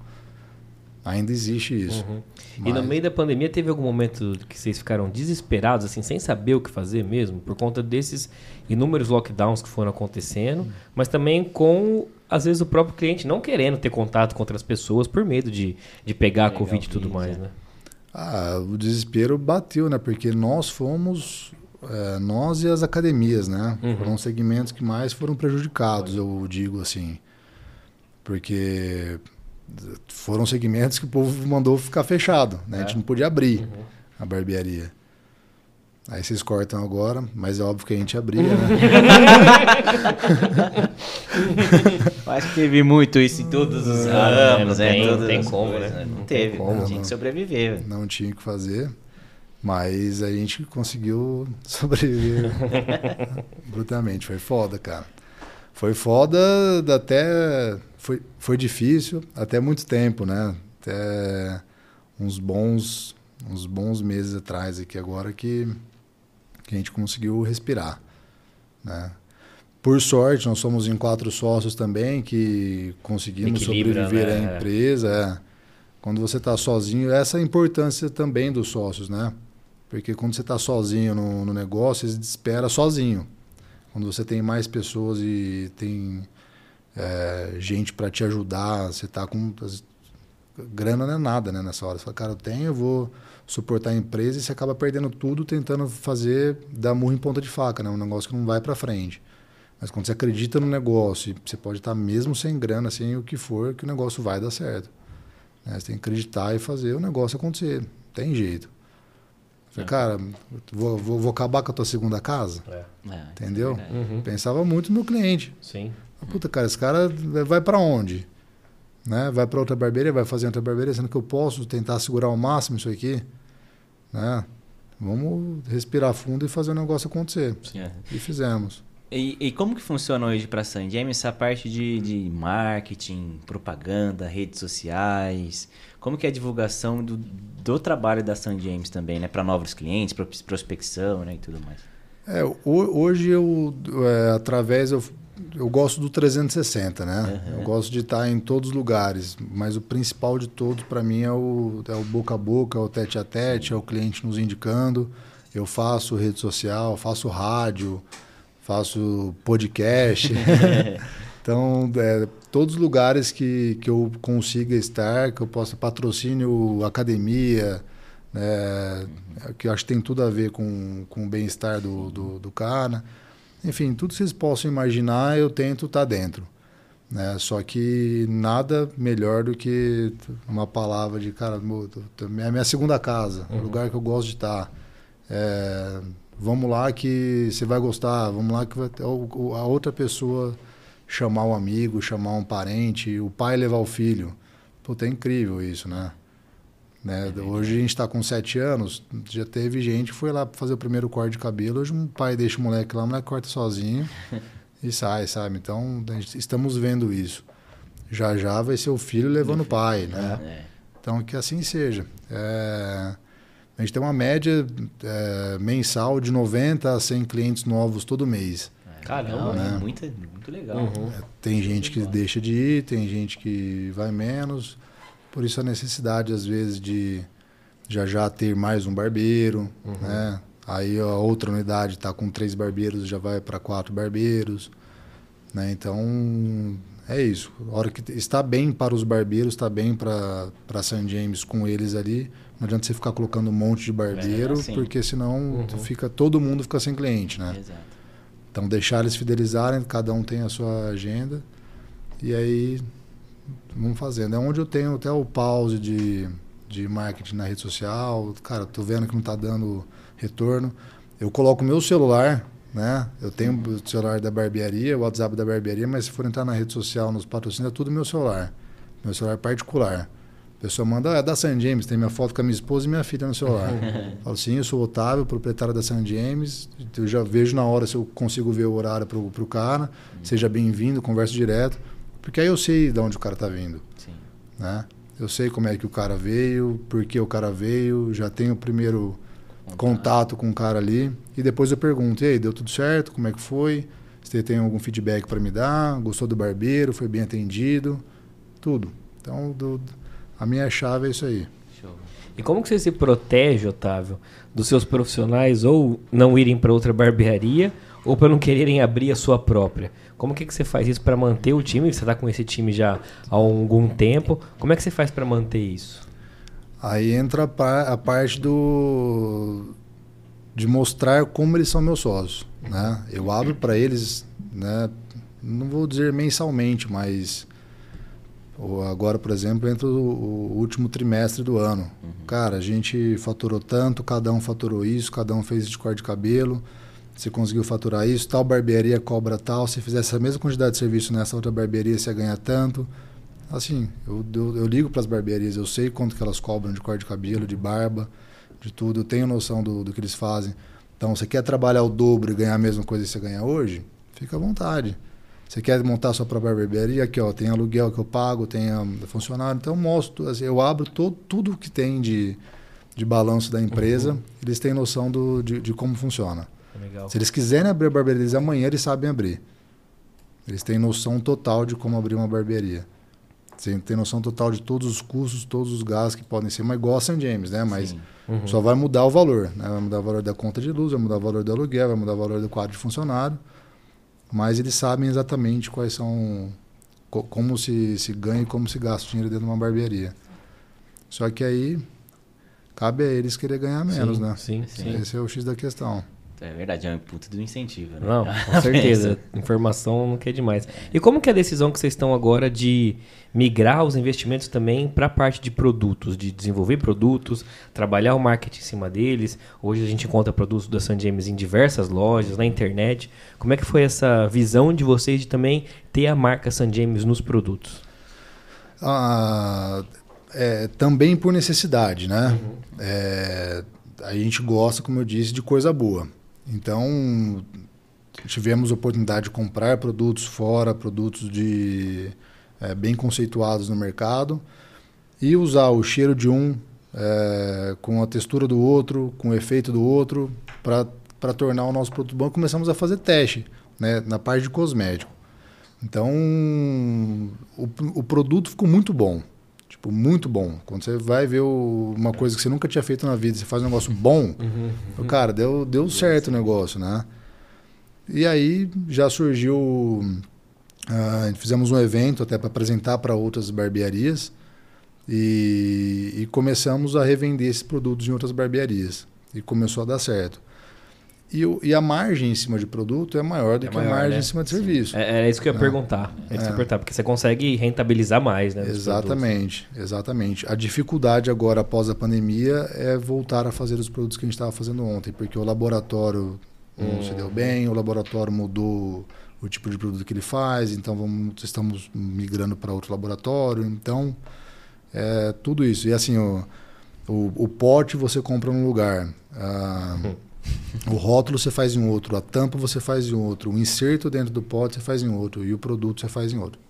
Ainda existe isso. Uhum. Mas... E no meio da pandemia teve algum momento que vocês ficaram desesperados, assim, sem saber o que fazer mesmo, por conta desses inúmeros lockdowns que foram acontecendo, uhum. mas também com, às vezes, o próprio cliente não querendo ter contato com outras pessoas por medo de, de pegar a Covid e tudo mais, é. né? Ah, o desespero bateu, né? Porque nós fomos, é, nós e as academias, né? Uhum. Foram segmentos que mais foram prejudicados, eu digo assim. Porque foram segmentos que o povo mandou ficar fechado, né? É. A gente é. não podia abrir uhum. a barbearia. Aí vocês cortam agora, mas é óbvio que a gente abria, né? Acho que teve muito isso em todos os anos, né? Tem, tem como, coisas, né? Não, não teve, como, tinha que sobreviver. Não tinha que fazer, mas a gente conseguiu sobreviver brutalmente. Foi foda, cara. Foi foda até foi, foi difícil até muito tempo, né? Até uns bons, uns bons meses atrás aqui agora que, que a gente conseguiu respirar, né? Por sorte, nós somos em quatro sócios também que conseguimos sobreviver né? à empresa. É. Quando você está sozinho, essa é a importância também dos sócios, né? Porque quando você está sozinho no, no negócio, você espera sozinho. Quando você tem mais pessoas e tem é, gente para te ajudar, você tá com grana não é nada, né, nessa hora. Você fala, cara, eu tenho, eu vou suportar a empresa e você acaba perdendo tudo tentando fazer dar murro em ponta de faca, né? Um negócio que não vai para frente. Mas quando você acredita no negócio, você pode estar mesmo sem grana, sem o que for, que o negócio vai dar certo. Né? Você tem que acreditar e fazer o negócio acontecer. Tem jeito. Falei, é. cara, vou, vou, vou, acabar com a tua segunda casa? É. é Entendeu? É uhum. Pensava muito no meu cliente. Sim. Puta, cara, esse cara vai para onde? Né? Vai para outra barbearia, vai fazer outra barbearia, sendo que eu posso tentar segurar ao máximo isso aqui, né? Vamos respirar fundo e fazer o negócio acontecer. Sim. E fizemos. E, e como que funciona hoje para a San James essa parte de, de marketing, propaganda, redes sociais? Como que é a divulgação do, do trabalho da San James também, né? Para novos clientes, prospecção né? e tudo mais? É, hoje eu, é, através, eu, eu gosto do 360, né? Uhum. Eu gosto de estar em todos os lugares, mas o principal de todos para mim é o, é o boca a boca, é o tete a tete, é o cliente nos indicando. Eu faço rede social, faço rádio, faço podcast. então, é, todos os lugares que, que eu consiga estar, que eu possa patrocínio, academia, né, que eu acho que tem tudo a ver com, com o bem-estar do, do, do, cara. Enfim, tudo que vocês possam imaginar, eu tento estar tá dentro. Né? Só que nada melhor do que uma palavra de, cara, é a minha segunda casa, uhum. o lugar que eu gosto de estar. É, vamos lá que você vai gostar, vamos lá que vai, a outra pessoa chamar um amigo, chamar um parente, o pai levar o filho. Puta, é incrível isso, né? Né? É hoje a gente está com sete anos, já teve gente que foi lá fazer o primeiro corte de cabelo, hoje um pai deixa o moleque lá, o moleque corta sozinho e sai, sabe? Então, estamos vendo isso. Já já vai ser o filho levando o pai, né? É. Então, que assim seja. É... A gente tem uma média é, mensal de 90 a 100 clientes novos todo mês. Caramba, né? é muito, muito legal. Uhum. É, tem gente que deixa de ir, tem gente que vai menos. Por isso a necessidade, às vezes, de já já ter mais um barbeiro, uhum. né? Aí a outra unidade está com três barbeiros, já vai para quatro barbeiros. Né? Então, é isso. A hora que está bem para os barbeiros, está bem para San James com eles ali, não adianta você ficar colocando um monte de barbeiro, é, porque senão uhum. fica todo mundo fica sem cliente, né? Exato. Então deixar eles fidelizarem, cada um tem a sua agenda e aí vamos fazendo. É onde eu tenho até o pause de, de marketing na rede social. Cara, tô vendo que não está dando retorno. Eu coloco o meu celular, né? Eu tenho o celular da barbearia, o WhatsApp da barbearia, mas se for entrar na rede social, nos patrocínios, é tudo meu celular. Meu celular particular. A pessoa manda, ah, é da San James, tem minha foto com a minha esposa e minha filha no celular. Falo, sim, eu sou o Otávio, proprietário da San James. Eu já vejo na hora se eu consigo ver o horário pro, pro cara. Seja bem-vindo, converso direto. Porque aí eu sei de onde o cara está vindo. Sim. Né? Eu sei como é que o cara veio, por que o cara veio, já tenho o primeiro contato, contato com o cara ali. E depois eu pergunto, e aí, deu tudo certo? Como é que foi? Você tem algum feedback para me dar? Gostou do barbeiro? Foi bem atendido? Tudo. Então, do, a minha chave é isso aí. E como que você se protege, Otávio, dos seus profissionais ou não irem para outra barbearia ou para não quererem abrir a sua própria? Como que, que você faz isso para manter o time? Você está com esse time já há algum tempo. Como é que você faz para manter isso? Aí entra a parte do de mostrar como eles são meus sócios, né? Eu abro para eles, né? Não vou dizer mensalmente, mas Agora, por exemplo, entra o, último trimestre do ano. Uhum. Cara, a gente faturou tanto, cada um faturou isso, cada um fez de corte de cabelo. Você conseguiu faturar isso, tal barbearia cobra tal. Se fizesse a mesma quantidade de serviço nessa outra barbearia, você ganha tanto. Assim, eu, eu, eu ligo para as barbearias, eu sei quanto que elas cobram de corte de cabelo, de barba, de tudo. Eu tenho noção do, do que eles fazem. Então, você quer trabalhar o dobro e ganhar a mesma coisa que você ganha hoje? Fica à vontade. Você quer montar sua própria barbearia? Aqui, ó, tem aluguel que eu pago, tem funcionário. Então, eu mostro, assim, eu abro todo, tudo que tem de, de balanço da empresa. Uhum. Eles têm noção do, de, de como funciona. Legal. Se eles quiserem abrir a barbearia eles amanhã, eles sabem abrir. Eles têm noção total de como abrir uma barbearia. Você tem noção total de todos os custos, todos os gastos que podem ser, mas igual a St. James, né? Mas uhum. só vai mudar o valor, né? Vai mudar o valor da conta de luz, vai mudar o valor do aluguel, vai mudar o valor do quadro de funcionário mas eles sabem exatamente quais são como se, se ganha e como se gasta o dinheiro dentro de uma barbearia. Só que aí cabe a eles querer ganhar menos, sim, né? Sim, sim. Esse é o X da questão. É verdade, é um puta do incentivo, né? Não, com certeza. Informação não quer demais. E como que é a decisão que vocês estão agora de migrar os investimentos também para a parte de produtos, de desenvolver produtos, trabalhar o marketing em cima deles? Hoje a gente encontra produtos da San James em diversas lojas, na internet. Como é que foi essa visão de vocês de também ter a marca San James nos produtos? Ah, é, também por necessidade, né? Uhum. É, a gente gosta, como eu disse, de coisa boa. Então, tivemos oportunidade de comprar produtos fora, produtos de é, bem conceituados no mercado, e usar o cheiro de um é, com a textura do outro, com o efeito do outro, para tornar o nosso produto bom. Começamos a fazer teste né, na parte de cosmético. Então, o, o produto ficou muito bom. Tipo, muito bom. Quando você vai ver o, uma coisa que você nunca tinha feito na vida, você faz um negócio bom, uhum, uhum. cara, deu, deu certo o negócio, né? E aí já surgiu. Uh, fizemos um evento até para apresentar para outras barbearias e, e, começamos a revender esses produtos em outras barbearias. E começou a dar certo. E, o, e a margem em cima de produto é maior do é que maior, a margem né? em cima de serviço. É, é, isso que eu ia é. perguntar. É. Isso perguntar, porque você consegue rentabilizar mais, né? Exatamente, exatamente. A dificuldade agora após a pandemia é voltar a fazer os produtos que a gente estava fazendo ontem, porque o laboratório não hum. se deu bem, o laboratório mudou o tipo de produto que ele faz, então vamos, estamos migrando para outro laboratório. Então, é tudo isso. E assim, o, o, o pote você compra num lugar. Ah, hum o rótulo você faz em outro, a tampa você faz em outro, o inserto dentro do pote você faz em outro e o produto você faz em outro.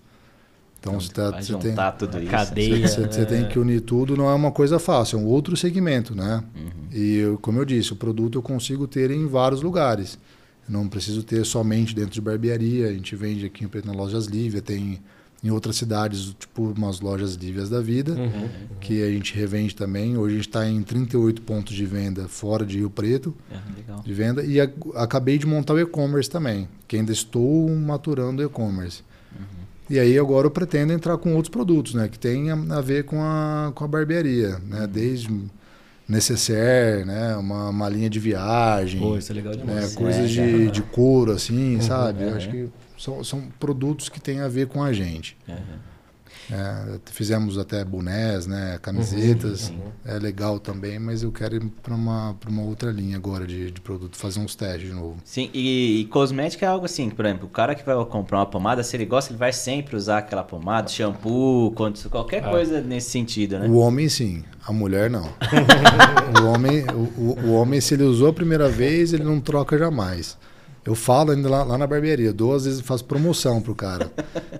Então, então você, tá, você tem tudo isso. Cadeia. Você, você, tem que unir tudo, não é uma coisa fácil, é um outro segmento, né? Uhum. E como eu disse, o produto eu consigo ter em vários lugares. Eu não preciso ter somente dentro de barbearia. A gente vende aqui em Preto na Lojas Lívia, tem em outras cidades, tipo umas lojas Lívias da vida, uhum, uhum. que a gente revende também. Hoje a gente está em 38 pontos de venda fora de Rio Preto é, de venda. E a, acabei de montar o e-commerce também, que ainda estou maturando o e-commerce. Uhum. E aí agora eu pretendo entrar com outros produtos, né? Que tem a, a ver com a, com a barbearia, né? Uhum. Desde necessaire, né? Uma, uma linha de viagem. Pô, isso é legal demais. Né? Coisas é, de, de couro, assim, uhum, sabe? Eu acho que são, são produtos que têm a ver com a gente. Uhum. É, fizemos até bonés, né, camisetas, uhum, é legal também, mas eu quero ir para uma, uma outra linha agora de, de produto, fazer uns testes de novo. Sim, e, e cosmética é algo assim, por exemplo, o cara que vai comprar uma pomada, se ele gosta, ele vai sempre usar aquela pomada, shampoo, qualquer ah. coisa nesse sentido, né? O homem sim, a mulher não. o, homem, o, o homem, se ele usou a primeira vez, ele não troca jamais. Eu falo ainda lá, lá na barbearia, duas vezes faço promoção pro cara.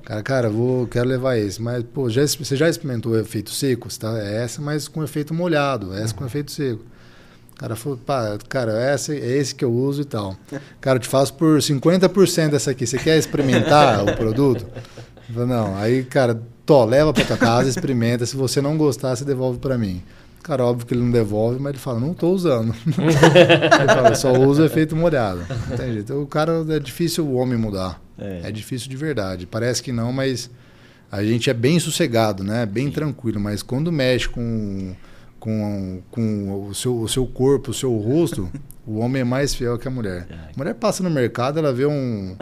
Cara, cara, vou, quero levar esse. Mas, pô, já, você já experimentou o efeito seco? Tá? É essa, mas com efeito molhado, essa com efeito seco. O cara falou, pá, cara, essa, é esse que eu uso e tal. Cara, eu te faço por 50% dessa aqui. Você quer experimentar o produto? Falei, não, aí, cara, tô, leva pra tua casa, experimenta. Se você não gostar, você devolve para mim. Cara, óbvio que ele não devolve, mas ele fala, não estou usando. ele fala, só uso efeito molhado. Não tem jeito. O cara, é difícil o homem mudar. É. é. difícil de verdade. Parece que não, mas a gente é bem sossegado, né? Bem Sim. tranquilo. Mas quando mexe com, com, com o, seu, o seu corpo, o seu rosto, o homem é mais fiel que a mulher. É. A mulher passa no mercado, ela vê um,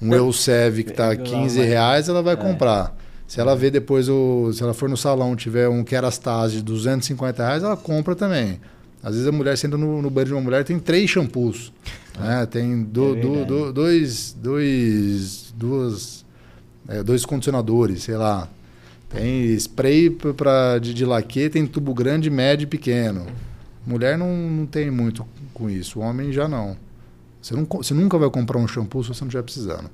um Elsev que está 15 reais, ela vai é. comprar. Se ela vê depois, o, se ela for no salão, tiver um Kerastase de 250 reais, ela compra também. Às vezes a mulher senta no, no banheiro de uma mulher tem três shampoos. Né? Tem do, é do, do, dois, dois, duas, é, dois condicionadores, sei lá. Tem spray pra, de, de laque, tem tubo grande, médio e pequeno. Mulher não, não tem muito com isso. O homem já não. Você, não. você nunca vai comprar um shampoo se você não estiver precisando.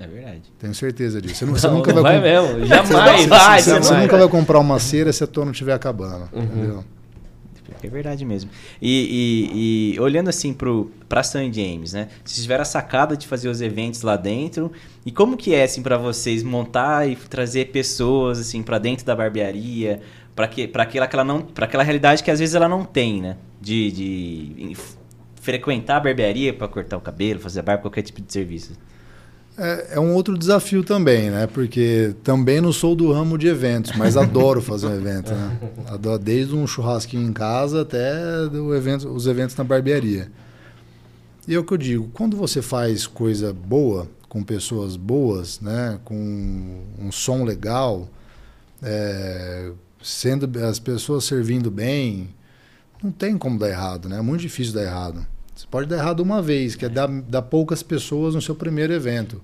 É verdade. Tenho certeza disso. Você, não, você não, nunca não vai, vai mesmo. Jamais você, vai. Você, você, nunca vai comprar uma cera se a tua não estiver acabando. Uhum. Entendeu? É verdade mesmo. E, e, e olhando assim para San James, né? Vocês tiveram a sacada de fazer os eventos lá dentro. E como que é assim para vocês montar e trazer pessoas assim para dentro da barbearia, para que para aquela que ela não, para aquela realidade que às vezes ela não tem, né? De, de frequentar a barbearia para cortar o cabelo, fazer barba, qualquer tipo de serviço. É, é, um outro desafio também, né? Porque também não sou do ramo de eventos, mas adoro fazer um evento. Né? Adoro, desde um churrasquinho em casa até evento, os eventos na barbearia. E é o que eu digo, quando você faz coisa boa, com pessoas boas, né? com um som legal, é, sendo as pessoas servindo bem, não tem como dar errado, né? É muito difícil dar errado. Você pode dar errado uma vez, que é dar, dar poucas pessoas no seu primeiro evento.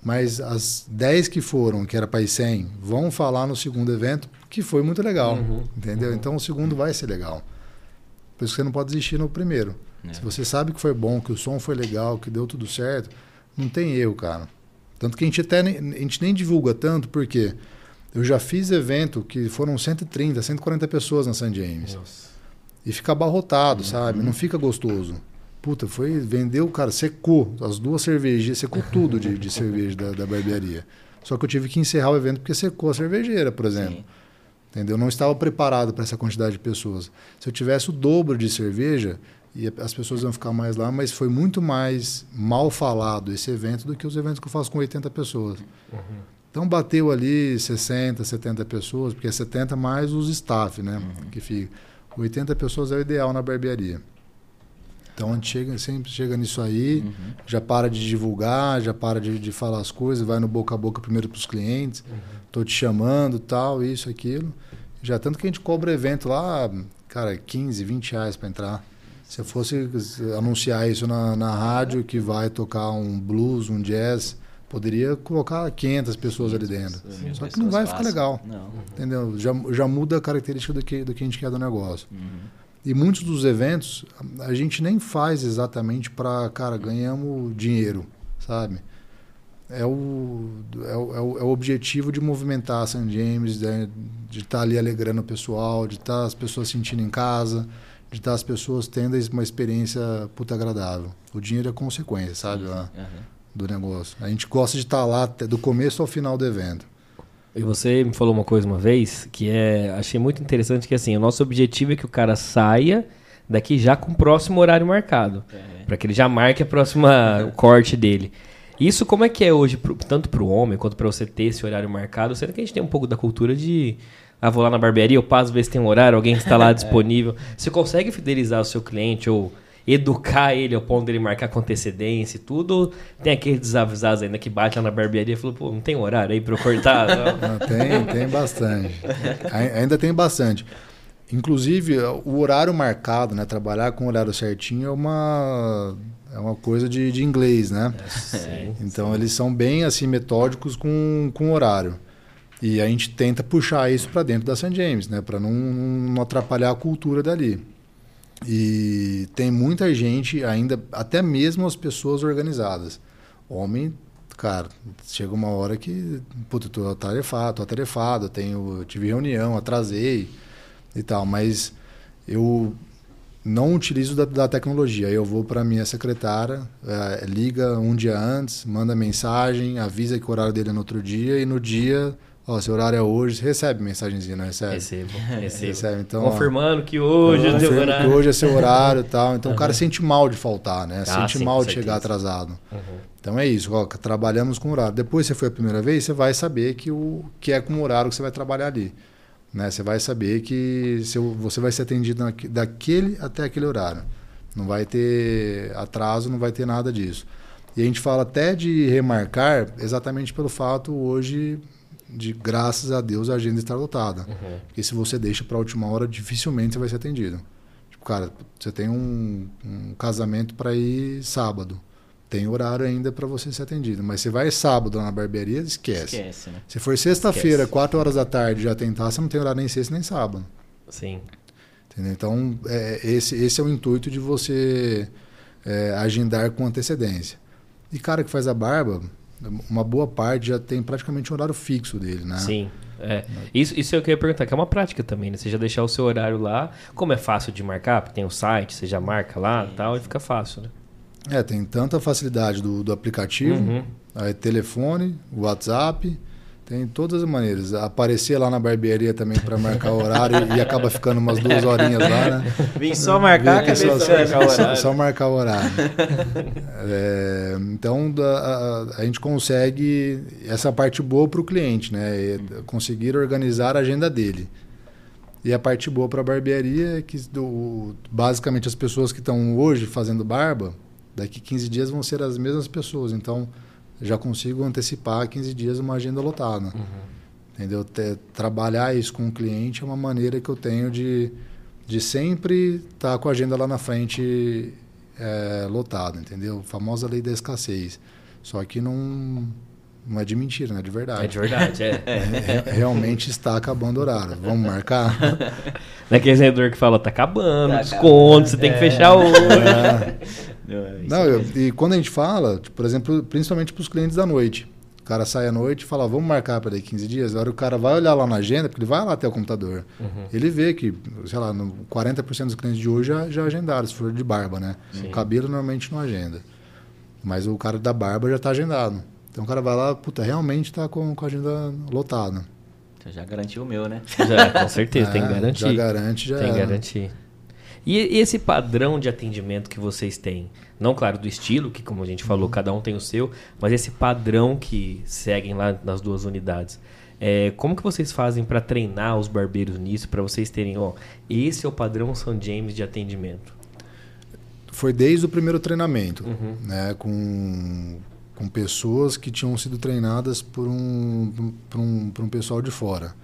Mas as 10 que foram, que era para ir 100, vão falar no segundo evento que foi muito legal. Uhum, entendeu? Uhum. Então o segundo vai ser legal. Por isso que você não pode desistir no primeiro. É. Se você sabe que foi bom, que o som foi legal, que deu tudo certo, Não tem erro, cara. Tanto que a gente até nem, a gente nem divulga tanto, porque eu já fiz evento que foram 130, 140 pessoas na San James. Nossa. E fica abarrotado, sabe? Não fica gostoso. Puta, foi, vendeu, cara, secou as duas cervejas, secou tudo de, de cerveja da, da barbearia. Só que eu tive que encerrar o evento porque secou a cervejeira, por exemplo. Sim. Entendeu? Eu não estava preparado para essa quantidade de pessoas. Se eu tivesse o dobro de cerveja, ia- as pessoas iam ficar mais lá, mas foi muito mais mal falado esse evento do que os eventos que eu faço com 80 pessoas. Então bateu ali 60, 70 pessoas, porque é 70 mais os staff, né? Que fica. 80 pessoas é o ideal na barbearia. Então a gente chega, sempre chega nisso aí, Uhum. já para de divulgar, já para de, de falar as coisas, vai no boca a boca primeiro para os clientes, tô te chamando, tal, isso, aquilo. Já tanto que a gente cobra evento lá, cara, 15, 20 reais para entrar. Se eu fosse anunciar isso na, na rádio que vai tocar um blues, um jazz, poderia colocar 500 pessoas ali dentro. Mil Só que não vai ficar fácil. legal. Não. Entendeu? Já, já muda a característica do que, do que a gente quer do negócio. Uhum. E muitos dos eventos a gente nem faz exatamente para, cara, ganhamos dinheiro, sabe? É o, é o, é o, é o objetivo de movimentar a San James, né? de estar ali alegrando o pessoal, de estar as pessoas sentindo em casa, de estar as pessoas tendo uma experiência puta agradável. O dinheiro é consequência, sabe, lá, Uhum. do negócio. A gente gosta de estar lá até- do começo ao final do evento. E você me falou uma coisa uma vez que é, achei muito interessante que assim, o nosso objetivo é que o cara saia daqui já com o próximo horário marcado, É. Pra que ele já marque a próxima o corte dele. Isso como é que é hoje, pro- tanto pro homem quanto pra você ter esse horário marcado? Sendo que a gente tem um pouco da cultura de ah, vou lá na barbearia, eu passo ver se tem um horário, alguém está lá disponível. Você consegue fidelizar o seu cliente ou educar ele ao ponto dele marcar com antecedência e tudo? Tem aqueles desavisados ainda que bate lá na barbearia e fala, pô, não tem horário aí pra eu cortar? Não. Tem, tem bastante. Ai- Ainda tem bastante. Inclusive, o horário marcado, né? Trabalhar com o horário certinho é uma, é uma coisa de, de inglês, né? Sim. Então, eles são bem assim metódicos com, com o horário. E a gente tenta puxar isso para dentro da St. James, né? Para não, não atrapalhar a cultura dali. E tem muita gente ainda, até mesmo as pessoas organizadas. Homem, cara, chega uma hora que, puta, tô atarefado, tô atarefado, tenho, tive reunião, atrasei e tal, mas eu não utilizo da, da tecnologia. Eu vou para minha secretária, eh, liga um dia antes, manda mensagem, avisa que o horário dele é no outro dia e no dia, ó, seu horário é hoje, recebe mensagenzinha, não recebe? Recebo, recebo. Recebe, então, ó, Confirmando que hoje é teu que horário. hoje é seu horário e tal. Então o cara sente mal de faltar, né? Ah, sente sim, mal de chegar atrasado. Uhum. Então é isso, ó, trabalhamos com horário. Depois você foi a primeira vez, você vai saber que, o, que é com o horário que você vai trabalhar ali. Né? Você vai saber que seu, você vai ser atendido naque- daquele até aquele horário. Não vai ter atraso, não vai ter nada disso. E a gente fala até de remarcar exatamente pelo fato hoje de, graças a Deus, a agenda estar lotada. Uhum. Porque se você deixa para a última hora, dificilmente você vai ser atendido. Tipo, cara, você tem um, um casamento para ir sábado. Tem horário ainda para você ser atendido. Mas você vai sábado lá na barbearia, esquece. Esquece, né? Se for sexta-feira, Esquece. 4 horas da tarde já tentar, você não tem horário nem sexta nem sábado. Sim. Entendeu? Então, é, esse, esse é o intuito de você é, agendar com antecedência. E cara que faz a barba, uma boa parte já tem praticamente um horário fixo dele, né? Sim. É. Isso, isso é o que eu ia perguntar, que é uma prática também, né? Você já deixar o seu horário lá, como é fácil de marcar, porque tem o site, você já marca lá e tal, e fica fácil, né? É, tem tanta facilidade do, do aplicativo, Uhum. aí telefone, WhatsApp, tem todas as maneiras. Aparecer lá na barbearia também para marcar o horário e acaba ficando umas duas horinhas lá, né? Vim só marcar, Vem acabei só, ficando. marcar o só- horário. só marcar o horário. É, então da- a, a gente consegue essa parte boa para o cliente, né? Conseguir organizar a agenda dele. E a parte boa para a barbearia é que do- basicamente as pessoas que estão hoje fazendo barba, daqui 15 dias vão ser as mesmas pessoas. Então já consigo antecipar 15 dias uma agenda lotada. Entendeu? Te- trabalhar isso com o cliente é uma maneira que eu tenho de, de sempre estar com a agenda lá na frente é, lotada, entendeu? Famosa lei da escassez. Só que não, não é de mentira, né? É de verdade. É de verdade, é. É, realmente está acabando o horário. Vamos marcar? Não é aquele vendedor que fala, tá acabando, Tá desconto, você tem que acabando, fechar hoje. É, É, Não, eu- e quando a gente fala, tipo, por exemplo, principalmente para os clientes da noite. O cara sai à noite e fala, vamos marcar para daqui 15 dias. A hora o cara vai olhar lá na agenda, porque ele vai lá até o computador. Ele vê que, sei lá, no 40% dos clientes de hoje já, já agendaram, se for de barba, né? O cabelo normalmente não agenda. Mas o cara da barba já está agendado. Então o cara vai lá, puta, realmente está com, com a agenda lotada. Você já garantiu o meu, né? Já, com certeza, tem que É, garantir. Já garante, já Tem que garantir. E, esse padrão de atendimento que vocês têm? Não, claro, do estilo, que como a gente Uhum. falou, cada um tem o seu, mas esse padrão que seguem lá nas duas unidades. É, como que vocês fazem para treinar os barbeiros nisso, para vocês terem, ó, esse é o padrão São James de atendimento? foi desde o primeiro treinamento, Uhum. né, com, com pessoas que tinham sido treinadas por um, por um, por um pessoal de fora.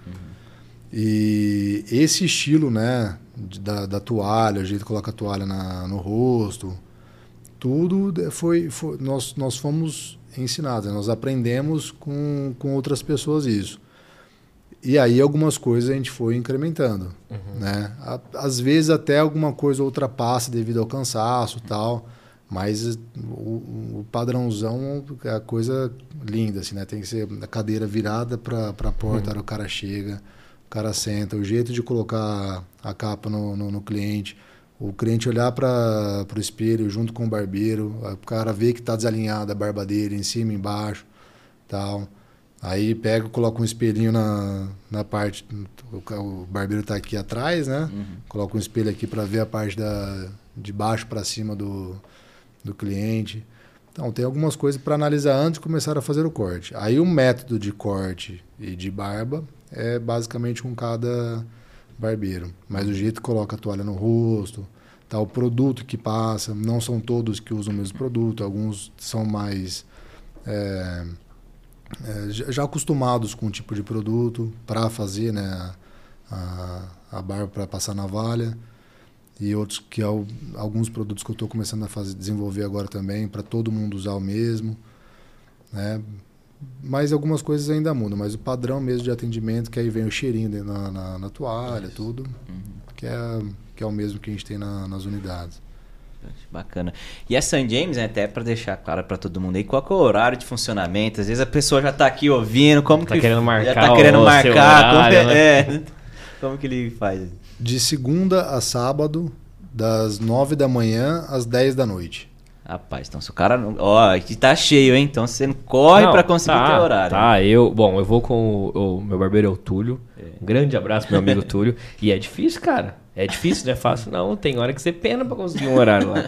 E esse estilo, né, de- da, da toalha, o jeito que coloca a toalha na, no rosto, tudo foi, foi nós, nós fomos ensinados, né, nós aprendemos com, com outras pessoas isso. E aí algumas coisas a gente foi incrementando, né? A- Às vezes até alguma coisa ultrapassa devido ao cansaço e tal, mas o, o padrãozão é a coisa linda, assim, né? Tem que ser a cadeira virada para a porta, a hora que o cara chega, cara senta, o jeito de colocar a capa no, no, no cliente, o cliente olhar para o espelho junto com o barbeiro, o cara vê que está desalinhada a barba dele em cima, embaixo, tal. Aí pega, coloca um espelhinho na, na parte. O, o barbeiro está aqui atrás, né? Coloca um espelho aqui para ver a parte da, de baixo para cima do, do cliente. Então, tem algumas coisas para analisar antes de começar a fazer o corte. Aí, o método de corte e de barba é basicamente com cada barbeiro. Mas o jeito que coloca a toalha no rosto, tá, o produto que passa, não são todos que usam o mesmo produto, alguns são mais. é, é, já acostumados com o tipo de produto para fazer né, a, a barba para passar navalha e outros que é alguns produtos que eu estou começando a fazer, desenvolver agora também para todo mundo usar o mesmo, né? Mas algumas coisas ainda mudam, mas o padrão mesmo de atendimento que aí vem o cheirinho na, na, na toalha, tudo, que é que é o mesmo que a gente tem na- nas unidades. Bacana. E a San James, né, até pra deixar claro pra todo mundo aí, qual que é o horário de funcionamento? Às vezes a pessoa já tá aqui ouvindo, como Tá que... querendo marcar Já tá querendo o marcar, seu como, horário, é, né? é. como que ele faz? De segunda a sábado, das nove da manhã às 10 da noite. Rapaz, então se o cara... não- Ó, aqui tá cheio, hein? Então você não corre Não, pra conseguir tá, ter horário. Tá, eu, bom, eu vou com o, o meu barbeiro é o Túlio. Um grande abraço, meu amigo Túlio. E é difícil, cara. É difícil, não é fácil, não. Tem hora que você pena pra conseguir um horário lá.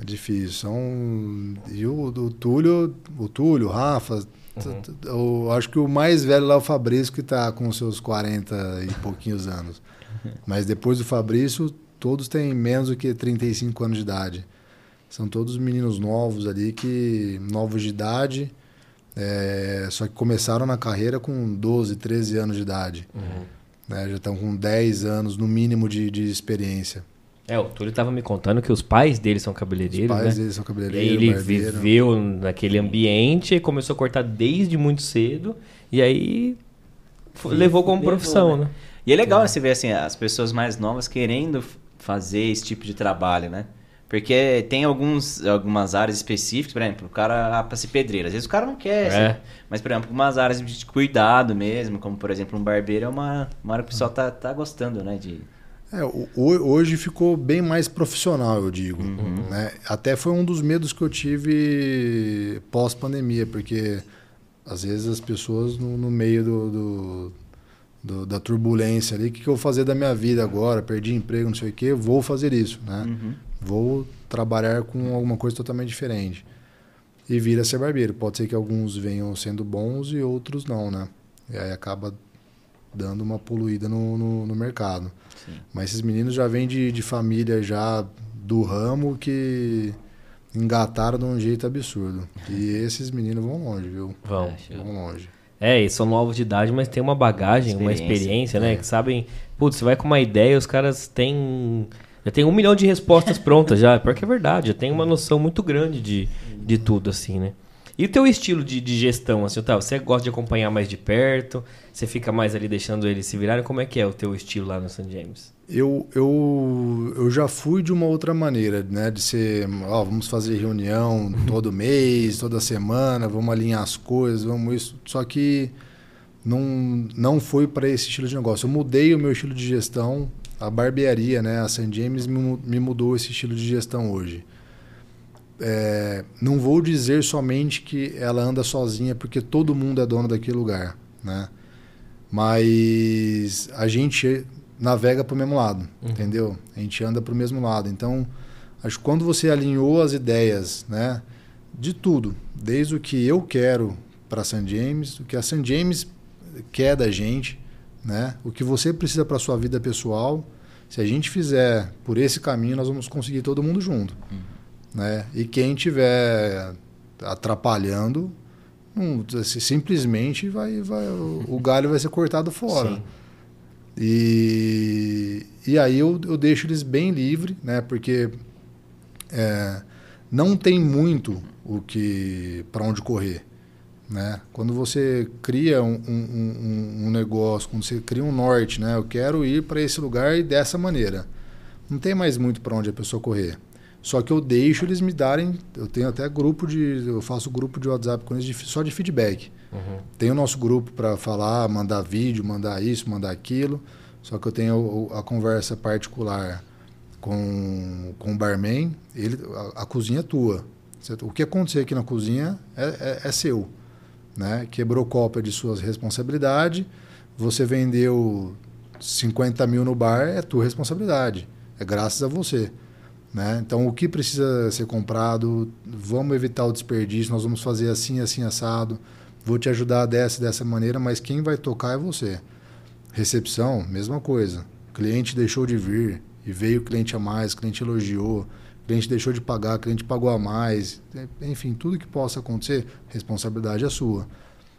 É difícil. São... E o, o Túlio, o Túlio, o Rafa, t- eu acho que o mais velho lá é o Fabrício, que está com seus 40 e pouquinhos anos. Mas depois do Fabrício, todos têm menos do que 35 anos de idade. São todos meninos novos ali, que novos de idade, é, só que começaram na carreira com 12, 13 anos de idade. Né, já estão com 10 anos, no mínimo, de, de experiência. É, o Túlio tava me contando que os pais dele são Os cabeleireiros, pais né? deles são E cabeleireiros, ele barbeiro. viveu naquele ambiente e começou a cortar desde muito cedo. E aí levou como Levou, profissão, né? né? E é legal você ver assim, as pessoas mais novas querendo fazer esse tipo de trabalho, né? Porque tem alguns, algumas áreas específicas, por exemplo, o cara para ser pedreiro. Às vezes o cara não quer, É. assim, mas, por exemplo, umas áreas de cuidado mesmo, como por exemplo um barbeiro, é uma, uma área que o pessoal tá, tá gostando, né? De... É, hoje ficou bem mais profissional, eu digo. né? Até foi um dos medos que eu tive pós-pandemia, porque às vezes as pessoas no, no meio do, do- do- da turbulência ali, o que, que eu vou fazer da minha vida agora? Perdi emprego, não sei o quê, vou fazer isso, né? Uhum. Vou trabalhar com alguma coisa totalmente diferente. E vira ser barbeiro. Pode ser que alguns venham sendo bons e outros não, né? E aí acaba dando uma poluída no, no, no mercado. Sim. Mas esses meninos já vêm de, de família já do ramo que engataram de um jeito absurdo. E esses meninos vão longe, viu? Vão. É. Vão longe. É, e são novos de idade, mas tem uma bagagem, uma Experiência. experiência, né? É. Que sabem, putz, você vai com uma ideia, os caras têm. Já tem um milhão de respostas prontas já. Pior que é verdade, já tem uma noção muito grande de, de tudo, assim, né? E o teu estilo de, de gestão, assim, Otávio? Você gosta de acompanhar mais de perto? Você fica mais ali deixando eles se virarem? Como é que é o teu estilo lá no St. James? Eu, eu, eu já fui de uma outra maneira, né? De ser, ó, vamos fazer reunião todo mês, toda semana, vamos alinhar as coisas, vamos isso. Só que não, não foi para esse estilo de negócio. Eu mudei o meu estilo de gestão. A barbearia, né? A St. James me, mudou esse estilo de gestão hoje. É, não vou dizer somente que ela anda sozinha porque todo mundo é dono daquele lugar, né? Mas a gente navega para o mesmo lado, uhum. entendeu? A gente anda para o mesmo lado. Então, acho que quando você alinhou as ideias, né, de tudo, desde o que eu quero para St. James, o que a St. James quer da gente, né, o que você precisa para sua vida pessoal, se a gente fizer por esse caminho, nós vamos conseguir todo mundo junto. Uhum né? E quem tiver atrapalhando, um, assim, simplesmente vai, vai, o galho vai ser cortado fora. Sim. E, e aí eu, eu deixo eles bem livre, né? Porque é, não tem muito o que para onde correr. Né? Quando você cria um, um, um, negócio, quando você cria um norte, né? eu quero ir para esse lugar e dessa maneira. Não tem mais muito para onde a pessoa correr. Só que eu deixo eles me darem. Eu tenho até grupo de. Eu faço grupo de WhatsApp com eles de, só de feedback. Uhum. Tem o nosso grupo para falar, mandar vídeo, mandar isso, mandar aquilo. Só que eu tenho a, conversa particular com, com o barman. Ele, a, a cozinha é tua. O que acontecer aqui na cozinha é, é, é seu. Né? Quebrou copa de suas responsabilidade. Você vendeu 50 mil no bar, é tua responsabilidade. É graças a você. Né? Então, o que precisa ser comprado, vamos evitar o desperdício, nós vamos fazer assim, assim, assado. Vou te ajudar dessa dessa maneira, mas quem vai tocar é você. Recepção, mesma coisa. O cliente deixou de vir e veio cliente a mais, cliente elogiou, cliente deixou de pagar, cliente pagou a mais. Enfim, tudo que possa acontecer, responsabilidade é sua.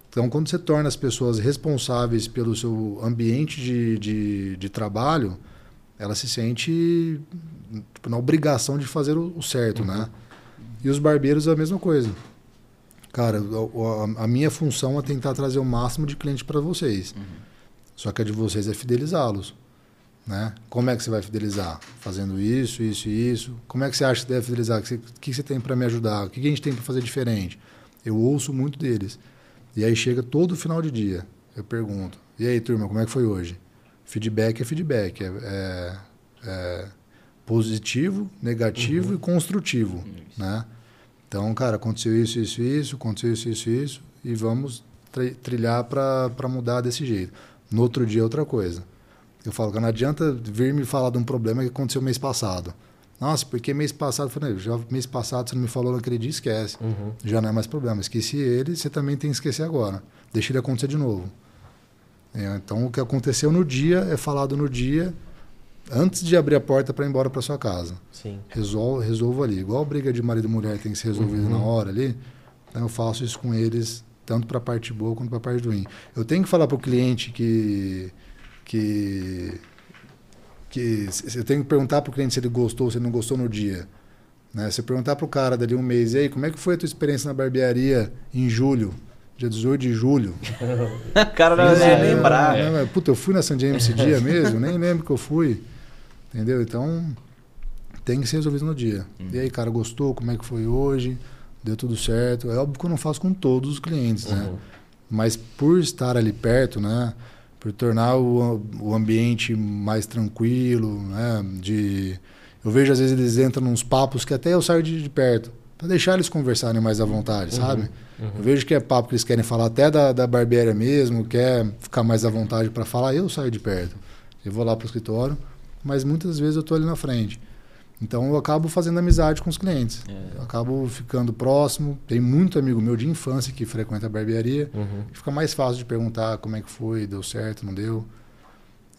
Então, quando você torna as pessoas responsáveis pelo seu ambiente de, de, de trabalho, ela se sente tipo, na obrigação de fazer o, o certo, né? uhum. né? E os barbeiros é a mesma coisa. Cara, a, a, minha função é tentar trazer o máximo de cliente para vocês. Uhum. Só que a de vocês é fidelizá-los. Né? Como é que você vai fidelizar? Fazendo isso, isso e isso. Como é que você acha que deve fidelizar? O que, que você tem para me ajudar? O que a gente tem que fazer diferente? Eu ouço muito deles. E aí chega todo final de dia, eu pergunto: e aí, turma, como é que foi hoje? Feedback é feedback. É, é, é positivo, negativo uhum. e construtivo, isso. né? Então, cara, aconteceu isso, isso, isso, aconteceu isso, isso, isso, e vamos trilhar para mudar desse jeito. No outro dia, outra coisa. Eu falo que não adianta vir me falar de um problema que aconteceu mês passado. Nossa, porque mês passado, eu falei, já mês passado você não me falou naquele dia, esquece. Uhum. Já não é mais problema. Esqueci ele, você também tem que esquecer agora. Deixa ele acontecer de novo. É, então, o que aconteceu no dia é falado no dia, antes de abrir a porta para ir embora para sua casa. Sim. Resolvo, resolvo ali. Igual a briga de marido e mulher tem que ser resolvida uhum. na hora ali, então eu faço isso com eles, tanto para a parte boa quanto para a parte ruim. Eu tenho que falar para o cliente que. Que que eu tenho que perguntar para o cliente se ele gostou ou se ele não gostou no dia. Né? Se eu perguntar para o cara dali um mês, e aí, como é que foi a tua experiência na barbearia em julho? dia 18 de julho. o cara não ia lembrar. É, puta, eu fui na San James esse dia mesmo, nem lembro que eu fui. Entendeu? Então, tem que ser resolvido no dia. Hum. E aí, cara, gostou? Como é que foi hoje? Deu tudo certo? É óbvio que eu não faço com todos os clientes, né? uhum. né? Mas por estar ali perto, né? Por tornar o, o ambiente mais tranquilo, né? De... Eu vejo às vezes eles entram nos papos que até eu saio de, de perto para deixar eles conversarem mais à vontade, uhum, sabe? Uhum. Eu vejo que é papo que eles querem falar até da, da barbearia mesmo, quer ficar mais à vontade para falar, eu saio de perto. Eu vou lá para o escritório, mas muitas vezes eu estou ali na frente. Então eu acabo fazendo amizade com os clientes. É. Eu acabo ficando próximo. Tem muito amigo meu de infância que frequenta a barbearia. Uhum. Fica mais fácil de perguntar como é que foi, deu certo, não deu.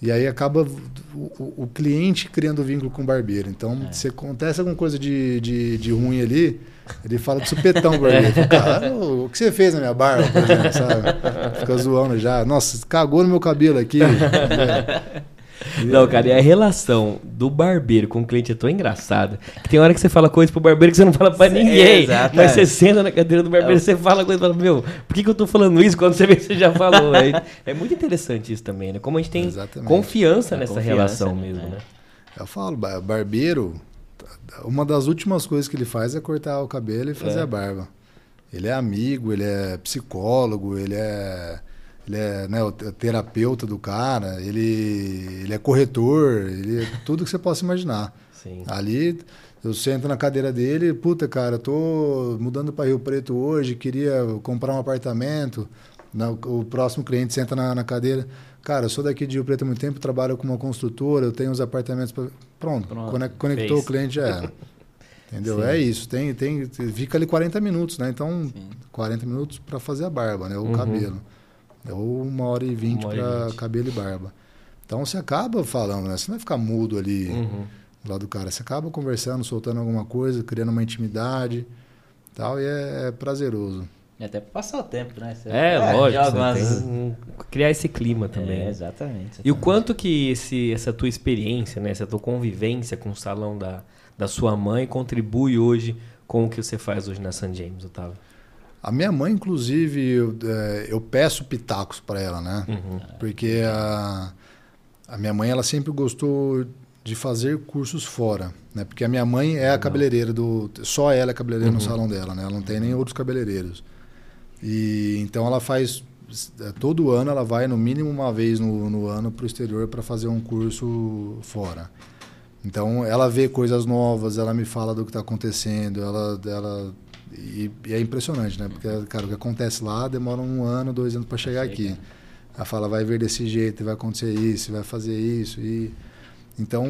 E aí acaba o, o, cliente criando vínculo com o barbeiro. Então, é. se acontece alguma coisa de, de, de, ruim ali, ele fala de supetão o barbeiro. Fala, Cara, o, que você fez na minha barba, por exemplo, sabe? Fica zoando já. Nossa, cagou no meu cabelo aqui. Não, cara, e a relação do barbeiro com o cliente é tão engraçada que tem hora que você fala coisa pro barbeiro que você não fala pra ninguém. exatamente. mas você senta na cadeira do barbeiro, você fala coisa e fala, meu, por que, que eu tô falando isso quando você vê que você já falou? É, é muito interessante isso também, né? Como a gente tem Exatamente. confiança A nessa confiança, relação né? mesmo, É. né? Eu falo, ba- barbeiro, uma das últimas coisas que ele faz é cortar o cabelo e fazer É. a barba. Ele é amigo, ele é psicólogo, ele é, ele é né, o te- terapeuta do cara, ele, ele é corretor, ele é tudo que você possa imaginar. Sim. Ali, eu sento na cadeira dele, puta, cara, tô mudando para Rio Preto hoje, queria comprar um apartamento. Na- o próximo cliente senta na, na cadeira. Cara, eu sou daqui de Rio Preto há muito tempo, trabalho com uma construtora, eu tenho os apartamentos. Pra... Pronto, Pronto, cone- conectou fez. o cliente já era. Entendeu? Sim. É isso. Tem, tem, fica ali 40 minutos, né? Então, Sim. 40 minutos para fazer a barba, né? O Uhum. cabelo. Ou uma hora e vinte para cabelo e barba. Então você acaba falando, né? Você não vai ficar mudo ali Uhum. do lado do cara. Você acaba conversando, soltando alguma coisa, criando uma intimidade tal, e é, é prazeroso. E até pra passar o tempo, né? Você- É, lógico. joga você umas- tem um- criar esse clima também. É, né? exatamente. E o quanto que esse, essa tua experiência, né, essa tua convivência com o salão da, da sua mãe contribui hoje com o que você faz hoje na San James, Otávio? A minha mãe, inclusive, eu, é, eu peço pitacos para ela, né? Uhum. Porque a, a minha mãe, ela sempre gostou de fazer cursos fora, né? Porque a minha mãe é a cabeleireira do... Só ela é cabeleireira no salão dela, né? Ela não tem nem outros cabeleireiros. E então ela faz... é, Todo ano ela vai no mínimo uma vez no, no ano para o exterior para fazer um curso fora. Então ela vê coisas novas, ela me fala do que está acontecendo, ela, ela e, e é impressionante, né? Porque cara, o que acontece lá demora um ano, dois anos para chegar Chega. aqui. Ela fala, vai ver desse jeito, vai acontecer isso, vai fazer isso e então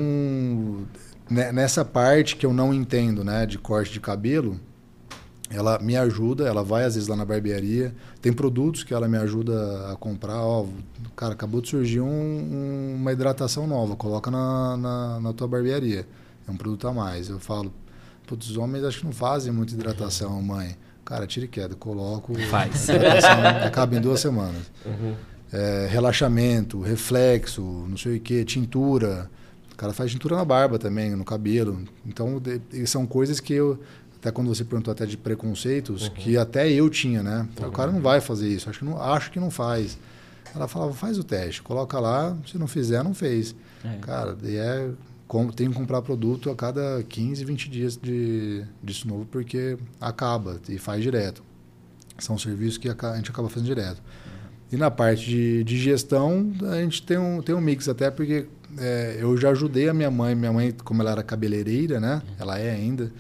ne- nessa parte que eu não entendo, né, de corte de cabelo, ela me ajuda, ela vai às vezes lá na barbearia, tem produtos que ela me ajuda a comprar, ó, cara, acabou de surgir um- um- uma hidratação nova, coloca na, na, na tua barbearia, é um produto a mais. Eu falo, putz, os homens acho que não fazem muita hidratação, mãe. Cara, tira e queda, coloco. Faz. hidratação acaba em duas semanas. Uhum. É, relaxamento, reflexo, não sei o que, tintura. O cara faz tintura na barba também, no cabelo. Então, de- são coisas que eu. Até quando você perguntou até de preconceitos, que até eu tinha, né? O cara não vai fazer isso, acho que não, acho que não faz. Ela falava, faz o teste, coloca lá, se não fizer, não fez. É. Cara, e é. Com- Tem que comprar produto a cada 15, 20 dias de, disso novo, porque acaba e faz direto. São serviços que a gente acaba fazendo direto. E na parte de, de gestão, a gente tem um, tem um mix até porque é, eu já ajudei a minha mãe. Minha mãe, como ela era cabeleireira, né? Ela é ainda.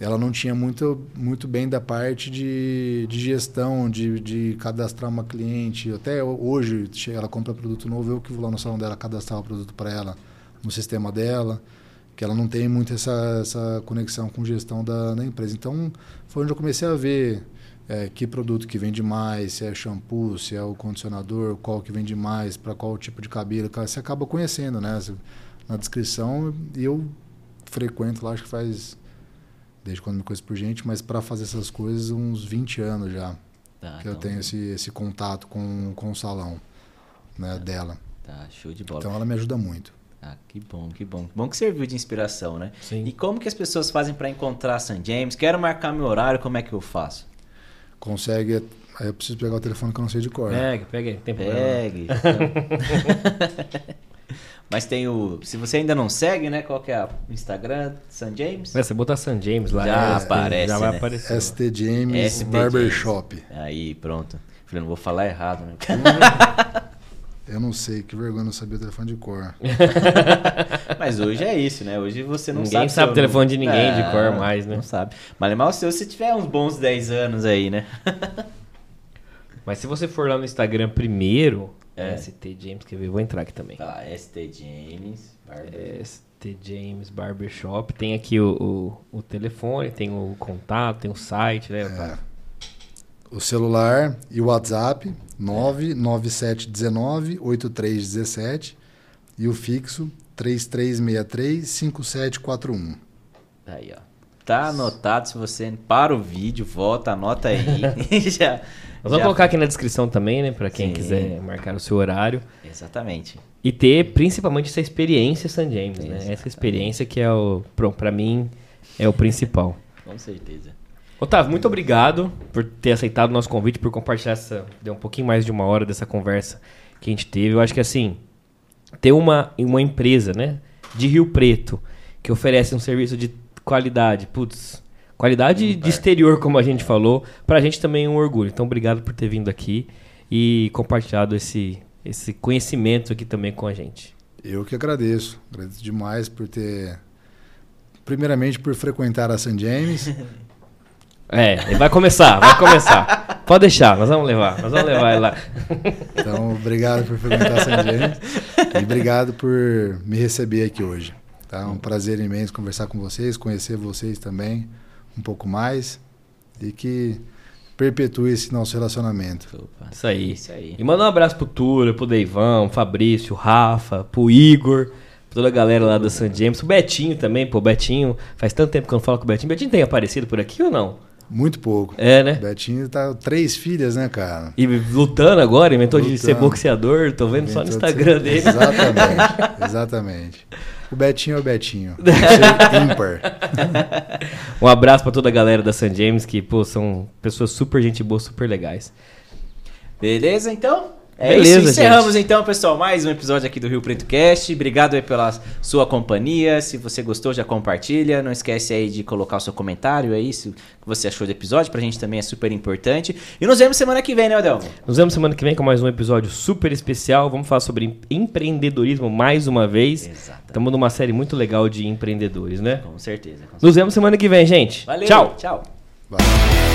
Ela não tinha muito, muito bem da parte de, de gestão, de, de cadastrar uma cliente. Até hoje, ela compra produto novo, eu que vou lá no salão dela cadastrar o produto para ela no sistema dela. Que ela não tem muito essa, essa conexão com gestão da, da empresa. Então, foi onde eu comecei a ver é, que produto que vende mais, se é shampoo, se é o condicionador, qual que vende mais, para qual tipo de cabelo. Cara, Você acaba conhecendo, né? Na descrição, e eu frequento lá, acho que faz, desde quando me conheço por gente, mas para fazer essas coisas, uns 20 anos já, Tá, que eu então- tenho esse, esse contato com, com o salão né, dela. Tá, show de bola. Então ela me ajuda muito. Ah, que bom, que bom. Bom que serviu de inspiração, né? Sim. E como que as pessoas fazem pra encontrar St. James? Quero marcar meu horário, como é que eu faço? Consegue. Aí eu preciso pegar o telefone que eu não sei de cor. Pega, pega aí, tem problema. Pegue. Mas tem o. Se você ainda não segue, né? Qual que é o Instagram? St. James? É, você botar San James lá, Já é, aparece, já vai né? aparecer. ST James ST Barbershop. Aí, pronto. Falei, não vou falar errado, né? Eu não sei, que vergonha não sabia o telefone de cor. Mas hoje é isso, né? Hoje você não Ninguém sabe. sabe seu o telefone de ninguém de Ah, cor mais, né? Não sabe. Mas é mal se você tiver uns bons 10 anos aí, né? Mas se você for lá no Instagram primeiro, É. ST James, quer ver? Vou entrar aqui também. Tá, ST James. Barber. ST James Barbershop. Tem aqui o, o, o telefone, tem o contato, tem o site, né? Otávio? O celular e o WhatsApp 99719 8317 e o fixo 3363 5741. Aí, ó. Tá anotado. Se você para o vídeo, volta, anota aí. já, Nós vamos já- colocar aqui na descrição também, né? Pra quem Sim. quiser marcar o seu horário. Exatamente. E ter principalmente essa experiência San James, né? Essa experiência que é o, pra mim, é o principal. Com certeza. Otávio, muito obrigado por ter aceitado o nosso convite, por compartilhar essa. Deu um pouquinho mais de uma hora dessa conversa que a gente teve. Eu acho que assim, ter uma, uma empresa, né? De Rio Preto, que oferece um serviço de qualidade, putz, qualidade de exterior, como a gente falou, pra gente também é um orgulho. Então, obrigado por ter vindo aqui e compartilhado esse, esse conhecimento aqui também com a gente. Eu que agradeço. Agradeço demais por ter. Primeiramente por frequentar a St. James. É, vai começar, vai começar. Pode deixar, nós vamos levar, nós vamos levar ele lá. Então, obrigado por frequentar a St. James. E obrigado por me receber aqui hoje. Tá? É um prazer imenso conversar com vocês, conhecer vocês também um pouco mais. E que perpetue esse nosso relacionamento. Opa. Isso aí. Isso aí. E manda um abraço pro Túlio, pro Deivão, Fabrício, Rafa, pro Igor, pra toda a galera lá do San James, o Betinho também, pô, Betinho. Faz tanto tempo que eu não falo com o Betinho. Betinho tem aparecido por aqui ou não? Muito pouco. É, né? Betinho tá três filhas, né, cara? E lutando agora, inventou de ser Lutando. boxeador, tô vendo só no Inventou de Instagram ser- dele. Exatamente, exatamente. O Betinho é o Betinho. Ímpar. Um abraço pra toda a galera da San James, que, pô, são pessoas super gente boa, super legais. Beleza, então? É Beleza, isso. Encerramos gente. então, pessoal, mais um episódio aqui do Rio Preto Cast. Obrigado aí pela sua companhia. Se você gostou, já compartilha. Não esquece aí de colocar o seu comentário aí, se o que você achou do episódio. Pra gente também é super importante. E nos vemos semana que vem, né, Adelmo? Nos vemos semana que vem com mais um episódio super especial. Vamos falar sobre em- empreendedorismo mais uma vez. Exato. Estamos numa série muito legal de empreendedores, né? Com certeza. Com certeza. Nos vemos semana que vem, gente. Valeu. Tchau. Tchau. Valeu.